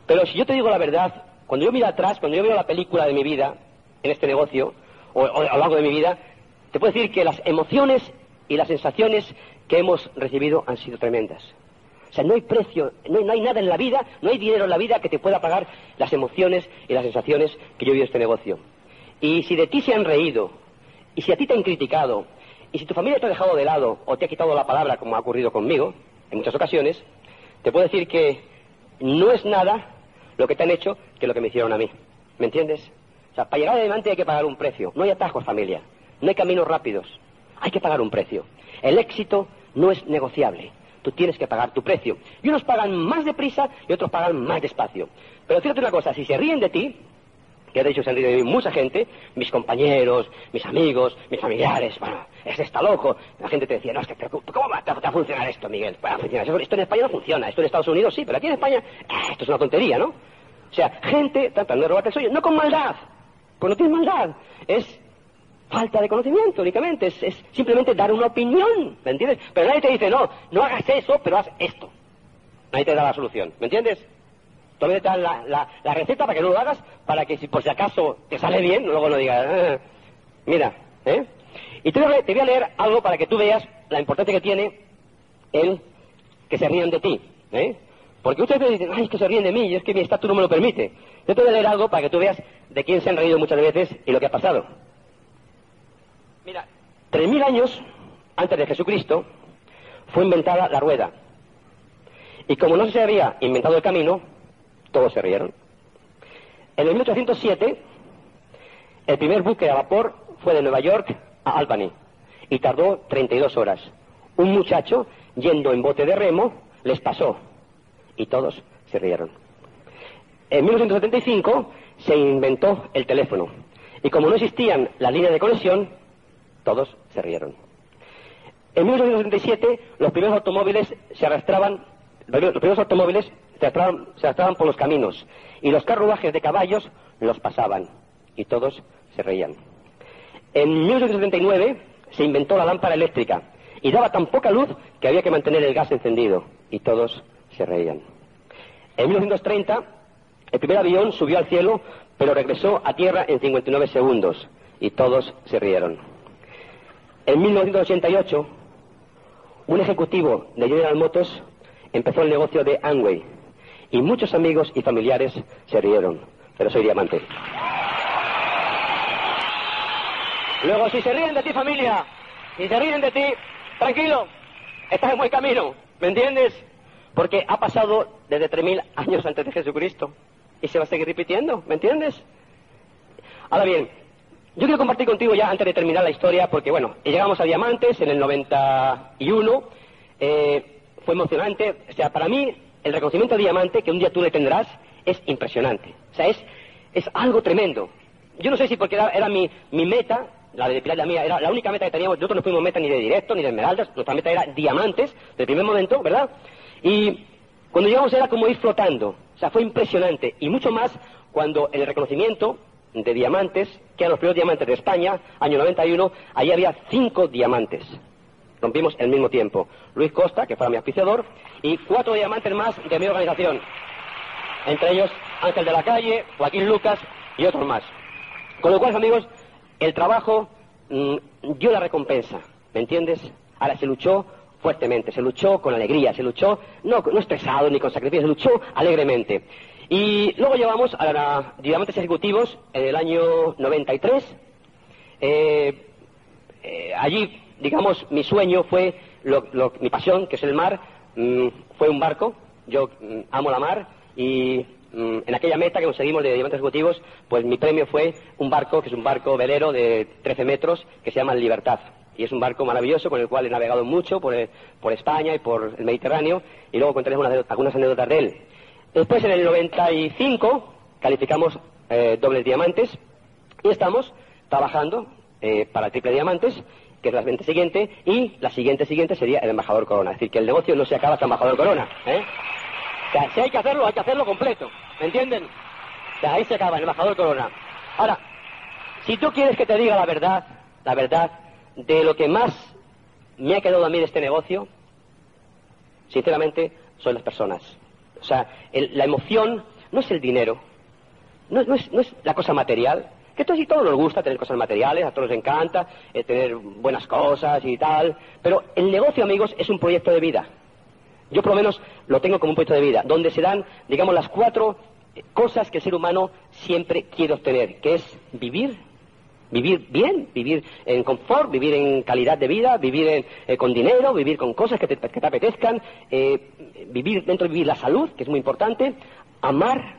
Pero si yo te digo la verdad, cuando yo miro atrás, cuando yo miro la película de mi vida en este negocio, o, a lo largo de mi vida, te puedo decir que las emociones y las sensaciones que hemos recibido han sido tremendas. O sea, no hay precio, no hay, nada en la vida, no hay dinero en la vida que te pueda pagar las emociones y las sensaciones que yo he vivido este negocio. Y si de ti se han reído, y si a ti te han criticado, y si tu familia te ha dejado de lado o te ha quitado la palabra, como ha ocurrido conmigo en muchas ocasiones, te puedo decir que no es nada lo que te han hecho que lo que me hicieron a mí. ¿Me entiendes? O sea, para llegar adelante hay que pagar un precio. No hay atajos, familia. No hay caminos rápidos. Hay que pagar un precio. El éxito no es negociable. Tú tienes que pagar tu precio. Y unos pagan más deprisa y otros pagan más despacio. Pero fíjate una cosa, si se ríen de ti, que de hecho se han reído de mí mucha gente, mis compañeros, mis amigos, mis familiares, bueno, es está loco. La gente te decía, no, es que, ¿cómo va a funcionar esto, Miguel? Esto en España no funciona, esto en Estados Unidos sí, pero aquí en España, ah, esto es una tontería, ¿no? O sea, gente tratando de robarte el sueño, no con maldad, pues no maldad. Es falta de conocimiento únicamente. Es, simplemente dar una opinión. ¿Me entiendes? Pero nadie te dice, no, no hagas eso, pero haz esto. Nadie te da la solución. ¿Me entiendes? Todavía te dan la, receta para que no lo hagas, para que si por si acaso te sale bien, luego no digas, ah, mira, ¿eh? Y te voy, a, voy a leer algo para que tú veas la importancia que tiene el que se rían de ti, ¿eh? Porque ustedes dicen, ay, es que se ríen de mí, y es que mi estatus no me lo permite. Yo te voy a leer algo para que tú veas de quién se han reído muchas veces y lo que ha pasado. Mira, tres mil años antes de Jesucristo fue inventada la rueda. Y como no se había inventado el camino, todos se rieron. En el 1807, el primer buque a vapor fue de Nueva York a Albany y tardó 32 horas. Un muchacho, yendo en bote de remo, les pasó y todos se rieron. En 1975 se inventó el teléfono y como no existían las líneas de conexión, todos se rieron. En 1977 los primeros automóviles se arrastraban, los primeros automóviles se arrastraban, por los caminos y los carruajes de caballos los pasaban y todos se reían. En 1979 se inventó la lámpara eléctrica y daba tan poca luz que había que mantener el gas encendido y todos se reían. En 1930, el primer avión subió al cielo, pero regresó a tierra en 59 segundos, y todos se rieron. En 1988, un ejecutivo de General Motors empezó el negocio de Amway, y muchos amigos y familiares se rieron, pero soy diamante. Luego, si se ríen de ti, familia, si se ríen de ti, tranquilo, estás en buen camino. ¿Me entiendes? Porque ha pasado desde 3.000 años antes de Jesucristo y se va a seguir repitiendo, ¿me entiendes? Ahora bien, yo quiero compartir contigo ya antes de terminar la historia, porque bueno, llegamos a Diamantes en el 91, eh, fue emocionante, o sea, para mí el reconocimiento de Diamante, que un día tú le tendrás, es impresionante, o sea, es, es algo tremendo. Yo no sé si porque era, mi, mi meta, la de Pilar la mía, era la única meta que teníamos, nosotros no fuimos meta ni de directo, ni de esmeraldas, nuestra meta era diamantes, del primer momento, ¿verdad? Y cuando llegamos era como ir flotando, o sea, fue impresionante, y mucho más cuando el reconocimiento de diamantes, que eran los primeros diamantes de España, año 91, allí había cinco diamantes. Rompimos el mismo tiempo. Luis Costa, que fue mi auspiciador, y cuatro diamantes más de mi organización. Entre ellos Ángel de la Calle, Joaquín Lucas y otros más. Con lo cual, amigos, el trabajo mm, dio la recompensa, ¿me entiendes? Ahora se luchó fuertemente, se luchó con alegría, se luchó no, no estresado ni con sacrificio, se luchó alegremente. Y luego llevamos a la Diamantes Ejecutivos en el año 93. Eh, eh, allí, digamos, mi sueño fue, mi pasión, que es el mar, mm, fue un barco. Yo mm, amo la mar y en aquella meta que conseguimos de Diamantes Ejecutivos, pues mi premio fue un barco, que es un barco velero de 13 metros, que se llama Libertad. Y es un barco maravilloso con el cual he navegado mucho por, por España y por el Mediterráneo y luego contaré algunas anécdotas de él. Después, en el 95, calificamos eh, dobles diamantes y estamos trabajando eh, para triple diamantes, que es la siguiente siguiente, y la siguiente siguiente sería el embajador corona. Es decir, que el negocio no se acaba hasta embajador corona. ¿eh? Sea, si hay que hacerlo, hay que hacerlo completo. ¿Me entienden? Ahí se acaba el embajador corona. Ahora, si tú quieres que te diga la verdad, la verdad de lo que más me ha quedado a mí de este negocio, sinceramente, son las personas. O sea, la emoción no es el dinero, no, es, la cosa material, que todos y todos nos gusta tener cosas materiales, a todos nos encanta eh, tener buenas cosas y tal, pero el negocio, amigos, es un proyecto de vida. Yo por lo menos lo tengo como un proyecto de vida, donde se dan, digamos, las cuatro cosas que el ser humano siempre quiere obtener, que es vivir, vivir bien, vivir en confort, vivir en calidad de vida, vivir eh, con dinero, vivir con cosas que te, apetezcan, eh, vivir dentro de vivir la salud, que es muy importante, amar,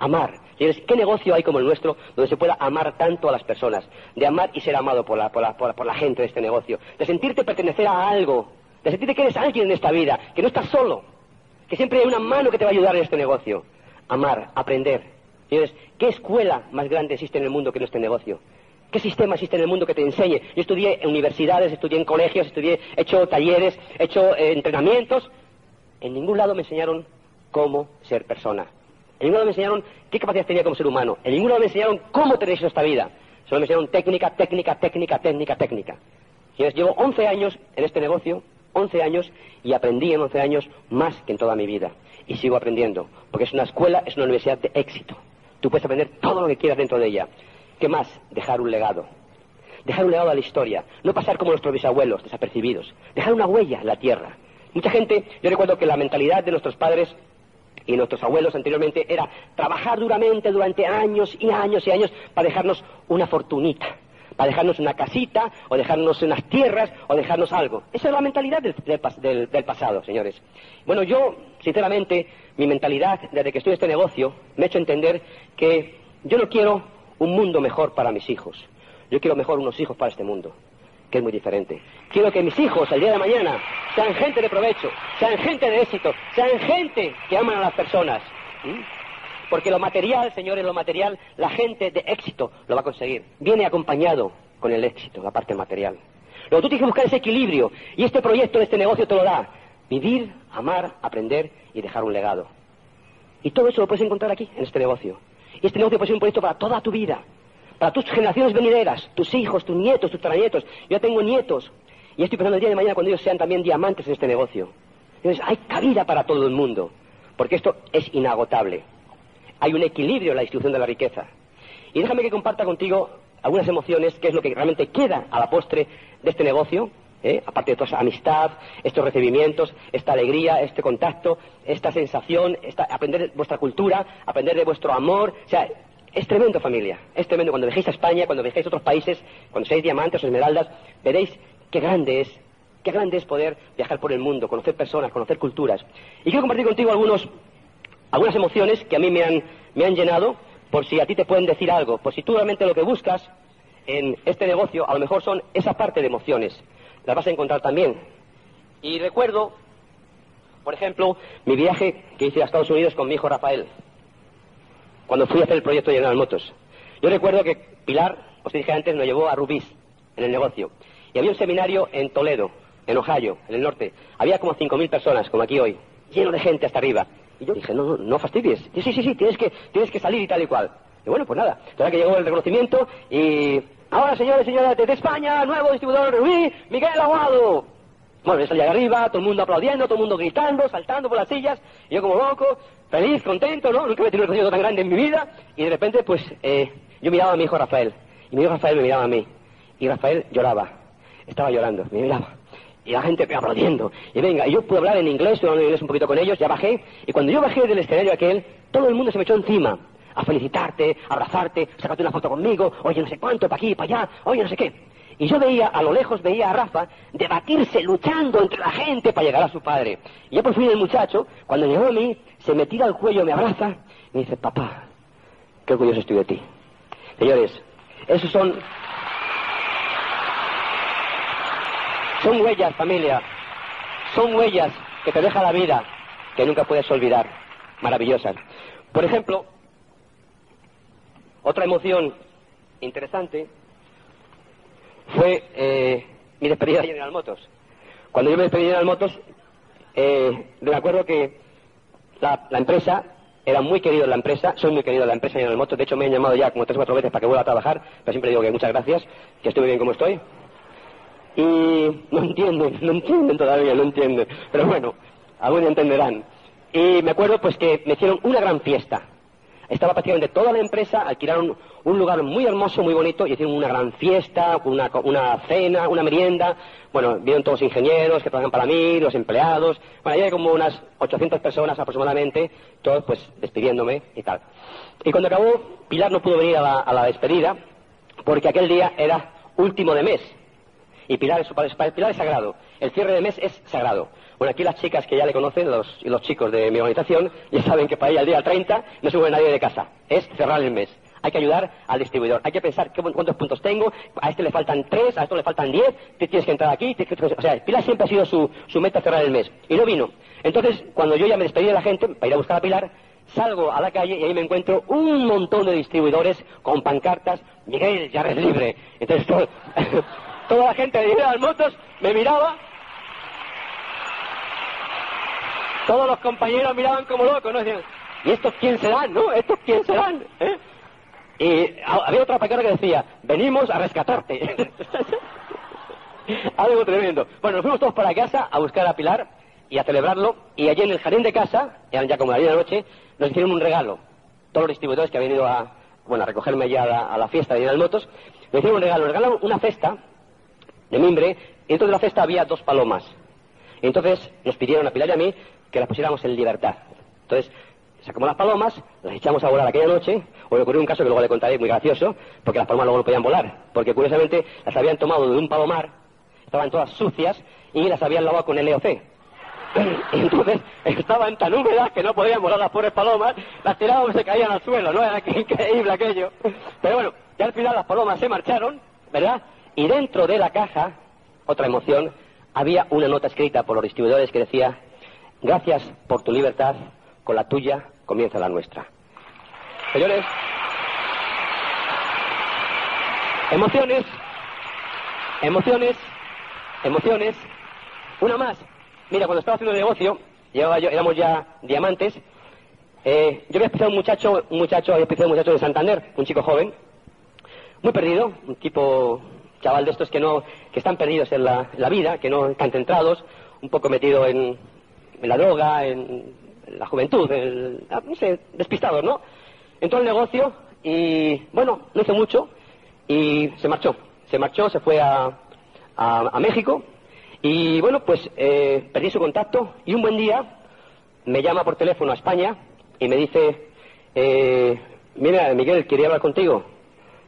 amar. ¿Qué negocio hay como el nuestro donde se pueda amar tanto a las personas? De amar y ser amado por la, por la, por la gente de este negocio. De sentirte pertenecer a algo. De sentirte que eres alguien en esta vida. Que no estás solo. Que siempre hay una mano que te va a ayudar en este negocio. Amar, aprender, Señores, ¿qué escuela más grande existe en el mundo que no este negocio? ¿Qué sistema existe en el mundo que te enseñe? Yo estudié en universidades, estudié en colegios, estudié, he hecho talleres, he hecho eh, entrenamientos. En ningún lado me enseñaron cómo ser persona. En ningún lado me enseñaron qué capacidad tenía como ser humano. En ningún lado me enseñaron cómo tener esta vida. Solo me enseñaron técnica, técnica, técnica, técnica, técnica. Señores, llevo 11 años en este negocio, 11 años, y aprendí en 11 años más que en toda mi vida. Y sigo aprendiendo, porque es una escuela, es una universidad de éxito. Tú puedes aprender todo lo que quieras dentro de ella. ¿Qué más? Dejar un legado. Dejar un legado a la historia. No pasar como nuestros bisabuelos, desapercibidos. Dejar una huella en la tierra. Mucha gente, yo recuerdo que la mentalidad de nuestros padres y nuestros abuelos anteriormente era trabajar duramente durante años y años y años para dejarnos una fortunita, para dejarnos una casita, o dejarnos unas tierras, o dejarnos algo. Esa es la mentalidad del, pasado, señores. Bueno, yo, sinceramente, mi mentalidad desde que estoy en este negocio me ha hecho entender que yo no quiero un mundo mejor para mis hijos. Yo quiero mejor unos hijos para este mundo, que es muy diferente. Quiero que mis hijos, el día de mañana, sean gente de provecho, sean gente de éxito, sean gente que aman a las personas. Porque lo material, señores, lo material, la gente de éxito lo va a conseguir. Viene acompañado con el éxito, la parte material. Luego tú tienes que buscar ese equilibrio y este proyecto, este negocio te lo da. Vivir, amar, aprender y dejar un legado. Y todo eso lo puedes encontrar aquí, en este negocio. Y este negocio puede ser un proyecto para toda tu vida, para tus generaciones venideras, tus hijos, tus nietos, tus tranietos. Yo tengo nietos y estoy pensando el día de mañana cuando ellos sean también diamantes en este negocio. Entonces, hay cabida para todo el mundo, porque esto es inagotable. Hay un equilibrio en la distribución de la riqueza. Y déjame que comparta contigo algunas emociones, que es lo que realmente queda a la postre de este negocio, ¿eh? aparte de toda amistad, estos recibimientos, esta alegría, este contacto, esta sensación, aprender de vuestra cultura, aprender de vuestro amor. O sea, es tremendo familia, es tremendo. Cuando viajéis a España, cuando viajéis a otros países, cuando seáis diamantes o esmeraldas, veréis qué grande es, qué grande es poder viajar por el mundo, conocer personas, conocer culturas. Y quiero compartir contigo algunos, algunas emociones que a mí me han, me han llenado, por si a ti te pueden decir algo, por si tú realmente lo que buscas en este negocio a lo mejor son esa parte de emociones. Las vas a encontrar también. Y recuerdo, por ejemplo, mi viaje que hice a Estados Unidos con mi hijo Rafael, cuando fui a hacer el proyecto de General Motors. Yo recuerdo que Pilar, os dije antes, nos llevó a Rubis en el negocio. Y había un seminario en Toledo, en Ohio, en el norte. Había como 5.000 personas, como aquí hoy, lleno de gente hasta arriba. Y yo dije, no, no, fastidies. sí, sí, sí, tienes que, tienes que salir y tal y cual. Y bueno, pues nada. Entonces que llegó el reconocimiento y... Ahora, señores y señoras, desde España, nuevo distribuidor Rubí, Miguel Aguado. Bueno, yo salí arriba, todo el mundo aplaudiendo, todo el mundo gritando, saltando por las sillas, y yo como loco, feliz, contento, ¿no? Nunca había tenido un reconocimiento tan grande en mi vida, y de repente, pues, eh, yo miraba a mi hijo Rafael, y mi hijo Rafael me miraba a mí, y Rafael lloraba, estaba llorando, me miraba. Y la gente aplaudiendo. Y venga, yo pude hablar en inglés, estuve hablando en inglés un poquito con ellos, ya bajé. Y cuando yo bajé del escenario aquel, todo el mundo se me echó encima. A felicitarte, a abrazarte, sacarte una foto conmigo, oye, no sé cuánto, para aquí, para allá, oye, no sé qué. Y yo veía, a lo lejos veía a Rafa debatirse, luchando entre la gente para llegar a su padre. Y ya por fin el muchacho, cuando llegó a mí, se me tira al cuello, me abraza y me dice, papá, qué orgulloso estoy de ti. Señores, esos son Son huellas, familia. Son huellas que te deja la vida, que nunca puedes olvidar. Maravillosas. Por ejemplo, otra emoción interesante fue eh, mi despedida de General Motors. Cuando yo me despedí de General Motors, eh, me acuerdo que la, empresa, era muy querido en la empresa, soy muy querido en la empresa General Motors, de hecho me han llamado ya como tres o cuatro veces para que vuelva a trabajar, pero siempre digo que muchas gracias, que estoy bien como estoy. Y no entienden, no entienden todavía, no entienden. Pero bueno, algún día entenderán. Y me acuerdo pues que me hicieron una gran fiesta. Estaba prácticamente toda la empresa, alquilaron un lugar muy hermoso, muy bonito, y hicieron una gran fiesta, una, una cena, una merienda. Bueno, vieron todos los ingenieros que trabajan para mí, los empleados. Bueno, hay como unas 800 personas aproximadamente, todos pues despidiéndome y tal. Y cuando acabó, Pilar no pudo venir a la despedida, porque aquel día era último de mes. Y Pilar es, Pilar es sagrado. El cierre de mes es sagrado. Bueno, aquí las chicas que ya le conocen, los, chicos de mi organización, ya saben que para ella el día 30 no se mueve nadie de casa. Es cerrar el mes. Hay que ayudar al distribuidor. Hay que pensar cuántos puntos tengo. A este le faltan tres, a esto le faltan diez. Tienes que entrar aquí. o sea, Pilar siempre ha sido su, su meta cerrar el mes. Y no vino. Entonces, cuando yo ya me despedí de la gente para ir a buscar a Pilar, salgo a la calle y ahí me encuentro un montón de distribuidores con pancartas. Miguel, ya eres libre. Entonces, todo, Toda la gente de General Motos me miraba. Todos los compañeros miraban como locos, ¿no? Decían, ¿y estos quién serán, no? ¿Estos quién serán? ¿Eh? Y había otra paquera que decía, venimos a rescatarte. Algo tremendo. Bueno, nos fuimos todos para casa a buscar a Pilar y a celebrarlo. Y allí en el jardín de casa, eran ya como la de la noche, nos hicieron un regalo. Todos los distribuidores que habían ido a, bueno, a recogerme ya a la, fiesta de General Motos, me hicieron un regalo. Nos regalaron una cesta de mimbre, y dentro de la cesta había dos palomas. Entonces nos pidieron a Pilar y a mí que las pusiéramos en libertad. Entonces sacamos las palomas, las echamos a volar aquella noche. Hoy ocurrió un caso que luego le contaré muy gracioso, porque las palomas luego no podían volar, porque curiosamente las habían tomado de un palomar, estaban todas sucias y las habían lavado con LOC. Entonces estaban tan húmedas que no podían volar las pobres palomas, las tirábamos y se caían al suelo, ¿no? Era increíble aquello. Pero bueno, ya al final las palomas se marcharon, ¿verdad? Y dentro de la caja, otra emoción, había una nota escrita por los distribuidores que decía, gracias por tu libertad, con la tuya comienza la nuestra. Señores, emociones, emociones, emociones. Una más. Mira, cuando estaba haciendo el negocio, llevaba yo, éramos ya diamantes, eh, yo había empezado un muchacho, un muchacho, había un muchacho de Santander, un chico joven, muy perdido, un tipo chaval de estos que no que están perdidos en la, vida, que no están centrados, un poco metido en, la droga, en, la juventud, no sé, despistados, ¿no? Entró al negocio y, bueno, no hizo mucho y se marchó. Se marchó, se fue a, a, México y, bueno, pues eh, perdí su contacto y un buen día me llama por teléfono a España y me dice, eh, mira, Miguel, quería hablar contigo.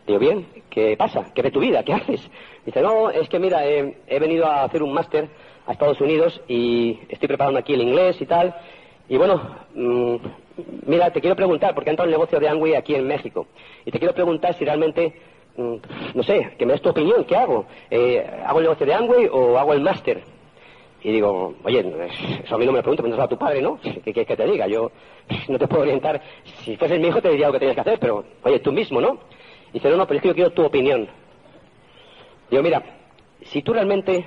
Digo, bien, ¿qué pasa? ¿Qué de tu vida? ¿Qué haces? Dice, no, es que mira, he venido a hacer un máster a Estados Unidos y estoy preparando aquí el inglés y tal. Y bueno, mm, mira, te quiero preguntar, porque he entrado en el negocio de Angway aquí en México, y te quiero preguntar si realmente, mm, no sé, que me des tu opinión, ¿qué hago? Eh, ¿Hago el negocio de Angway o hago el máster? Y digo, oye, eso a mí no me lo pregunto, pero a tu padre, ¿no? ¿Qué quieres que te diga? Yo no te puedo orientar. Si fuese mi hijo te diría lo que tenías que hacer, pero, oye, tú mismo, ¿no? Dice, no, no, pero es que yo quiero tu opinión. Digo, mira, si tú realmente,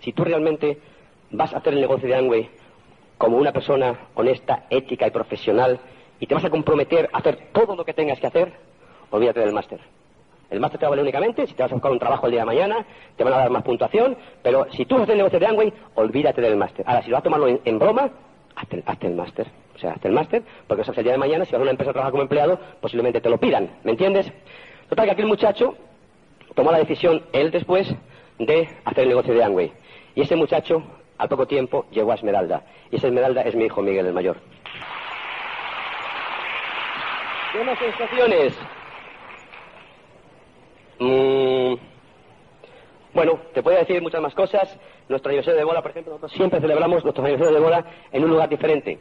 si tú realmente vas a hacer el negocio de Angway como una persona honesta, ética y profesional, y te vas a comprometer a hacer todo lo que tengas que hacer, olvídate del máster. El máster te va a valer únicamente si te vas a buscar un trabajo el día de mañana, te van a dar más puntuación, pero si tú vas a hacer el negocio de Angway, olvídate del máster. Ahora, si lo vas a tomarlo en, broma, hazte, el máster. O sea, hazte el máster, porque el día de mañana, si vas a una empresa a trabajar como empleado, posiblemente te lo pidan. ¿Me entiendes? Total, que aquel muchacho tomó la decisión, él después, de hacer el negocio de Angway. Y ese muchacho, al poco tiempo, llegó a Esmeralda. Y esa Esmeralda es mi hijo Miguel el mayor. ¿Qué más sensaciones? Mm, bueno, te puedo decir muchas más cosas. Nuestro aniversario de bola, por ejemplo, nosotros siempre celebramos nuestro aniversario de bola en un lugar diferente.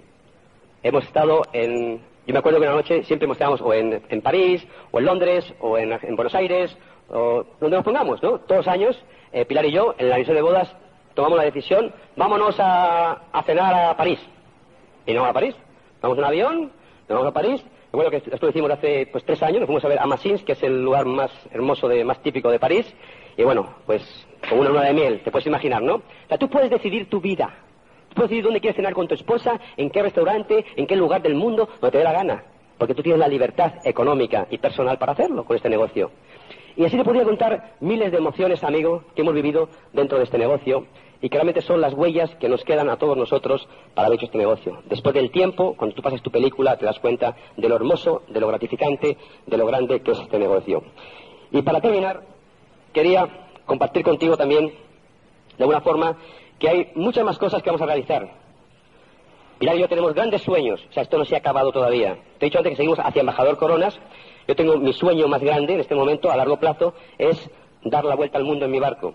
Hemos estado en... Yo me acuerdo que una noche siempre estado o en, en París, o en Londres, o en, en Buenos Aires, o donde nos pongamos, ¿no? Todos los años, eh, Pilar y yo, en el aniversario de bodas, tomamos la decisión, vámonos a, cenar a París. Y no a París. Vamos en un avión, nos vamos a París. Bueno, que esto lo hicimos hace pues tres años, nos fuimos a ver a Massins, que es el lugar más hermoso, de, más típico de París. Y bueno, pues con una luna de miel, te puedes imaginar, ¿no? O sea, tú puedes decidir tu vida. Puedes decidir dónde quieres cenar con tu esposa, en qué restaurante, en qué lugar del mundo, donde te dé la gana. Porque tú tienes la libertad económica y personal para hacerlo con este negocio. Y así te podría contar miles de emociones, amigo, que hemos vivido dentro de este negocio y que realmente son las huellas que nos quedan a todos nosotros para haber hecho este negocio. Después del tiempo, cuando tú pasas tu película, te das cuenta de lo hermoso, de lo gratificante, de lo grande que es este negocio. Y para terminar, quería compartir contigo también, de alguna forma, que hay muchas más cosas que vamos a realizar. Pilar y yo tenemos grandes sueños, o sea, esto no se ha acabado todavía. Te he dicho antes que seguimos hacia Embajador Coronas, yo tengo mi sueño más grande en este momento, a largo plazo, es dar la vuelta al mundo en mi barco.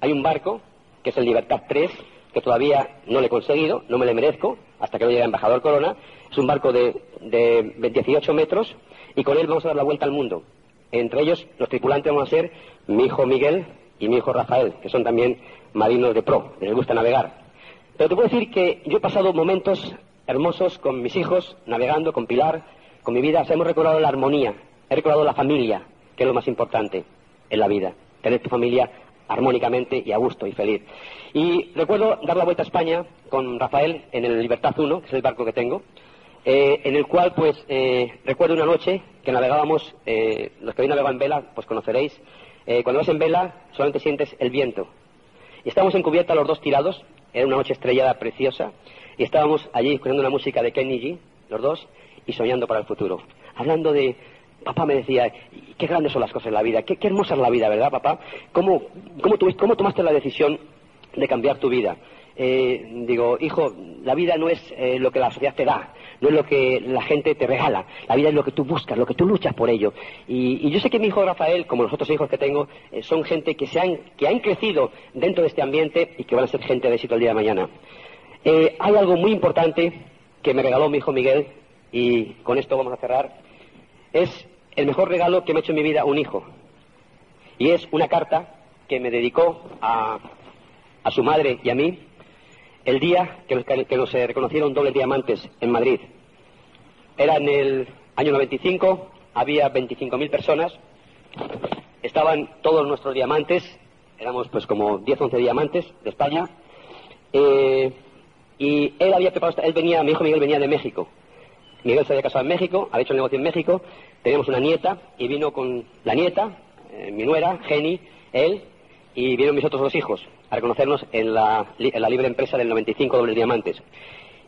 Hay un barco, que es el Libertad 3, que todavía no le he conseguido, no me le merezco, hasta que no llegue a Embajador Corona. Es un barco de, de 18 metros y con él vamos a dar la vuelta al mundo. Entre ellos, los tripulantes van a ser mi hijo Miguel y mi hijo Rafael, que son también marinos de pro, les gusta navegar. Pero te puedo decir que yo he pasado momentos hermosos con mis hijos, navegando con Pilar, con mi vida, hemos recordado la armonía, he recordado la familia, que es lo más importante en la vida, tener tu familia armónicamente y a gusto y feliz. Y recuerdo dar la vuelta a España con Rafael en el Libertad 1, que es el barco que tengo, eh, en el cual, pues, eh, recuerdo una noche que navegábamos, eh, los que habéis navegado en vela, pues conoceréis, cuando vas en vela solamente sientes el viento. Y estábamos en cubierta los dos tirados, era una noche estrellada preciosa, y estábamos allí escuchando una música de Kenny G, los dos, y soñando para el futuro. Hablando de, papá me decía, qué grandes son las cosas en la vida, qué, hermosa es la vida, ¿verdad, papá? ¿Cómo, cómo, cómo tomaste la decisión de cambiar tu vida? Eh, digo, hijo, la vida no es eh, lo que la sociedad te da, no es lo que la gente te regala, la vida es lo que tú buscas, lo que tú luchas por ello. Y, yo sé que mi hijo Rafael, como los otros hijos que tengo, eh, son gente que, se han, que han crecido dentro de este ambiente y que van a ser gente de éxito el día de mañana. hay algo muy importante que me regaló mi hijo Miguel, y con esto vamos a cerrar, es el mejor regalo que me ha hecho en mi vida un hijo. Y es una carta que me dedicó a, a su madre y a mí el día que nos, que nos reconocieron dobles diamantes en Madrid. Era en el año 95, había 25.000 personas, estaban todos nuestros diamantes, éramos pues como 10 11 diamantes de España, eh, y él había preparado, él venía, mi hijo Miguel venía de México, Miguel se había casado en México, había hecho el negocio en México, teníamos una nieta y vino con la nieta, eh, mi nuera, Jenny, él, y vieron mis otros dos hijos a reconocernos en la, libre empresa del 95 dobles diamantes.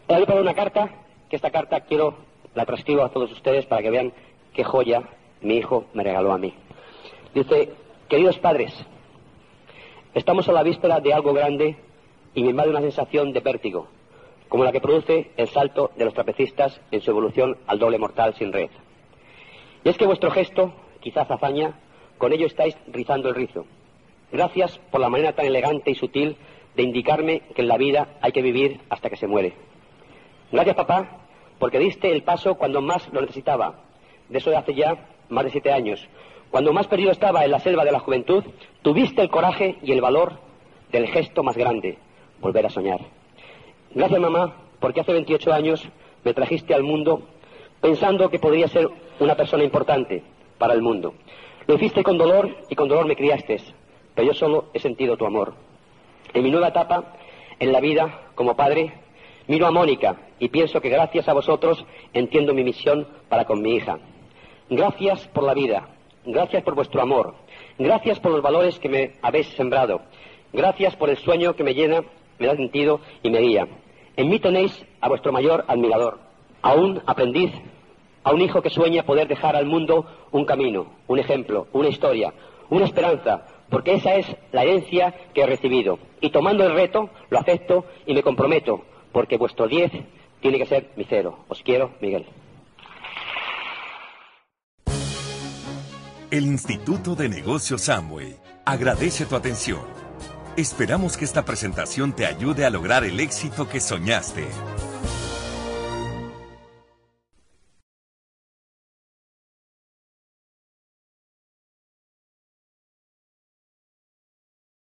Había preparado una carta, que esta carta quiero, la transcribo a todos ustedes para que vean qué joya mi hijo me regaló a mí. Dice, queridos padres, estamos a la víspera de algo grande y me invade una sensación de vértigo como la que produce el salto de los trapecistas en su evolución al doble mortal sin red. Y es que vuestro gesto, quizás hazaña, con ello estáis rizando el rizo. Gracias por la manera tan elegante y sutil de indicarme que en la vida hay que vivir hasta que se muere. Gracias, papá, porque diste el paso cuando más lo necesitaba. De eso hace ya más de siete años. Cuando más perdido estaba en la selva de la juventud, tuviste el coraje y el valor del gesto más grande, volver a soñar. Gracias, mamá, porque hace 28 años me trajiste al mundo pensando que podría ser una persona importante para el mundo. Lo hiciste con dolor y con dolor me criaste, pero yo solo he sentido tu amor. En mi nueva etapa en la vida como padre, miro a Mónica y pienso que gracias a vosotros entiendo mi misión para con mi hija. Gracias por la vida, gracias por vuestro amor, gracias por los valores que me habéis sembrado, gracias por el sueño que me llena, me da sentido y me guía. En mí tenéis a vuestro mayor admirador, a un aprendiz, a un hijo que sueña poder dejar al mundo un camino, un ejemplo, una historia, una esperanza, porque esa es la herencia que he recibido. Y tomando el reto, lo acepto y me comprometo, porque vuestro 10 tiene que ser mi cero. Os quiero, Miguel.
El Instituto de Negocios Amway agradece tu atención. Esperamos que esta presentación te ayude a lograr el éxito que soñaste.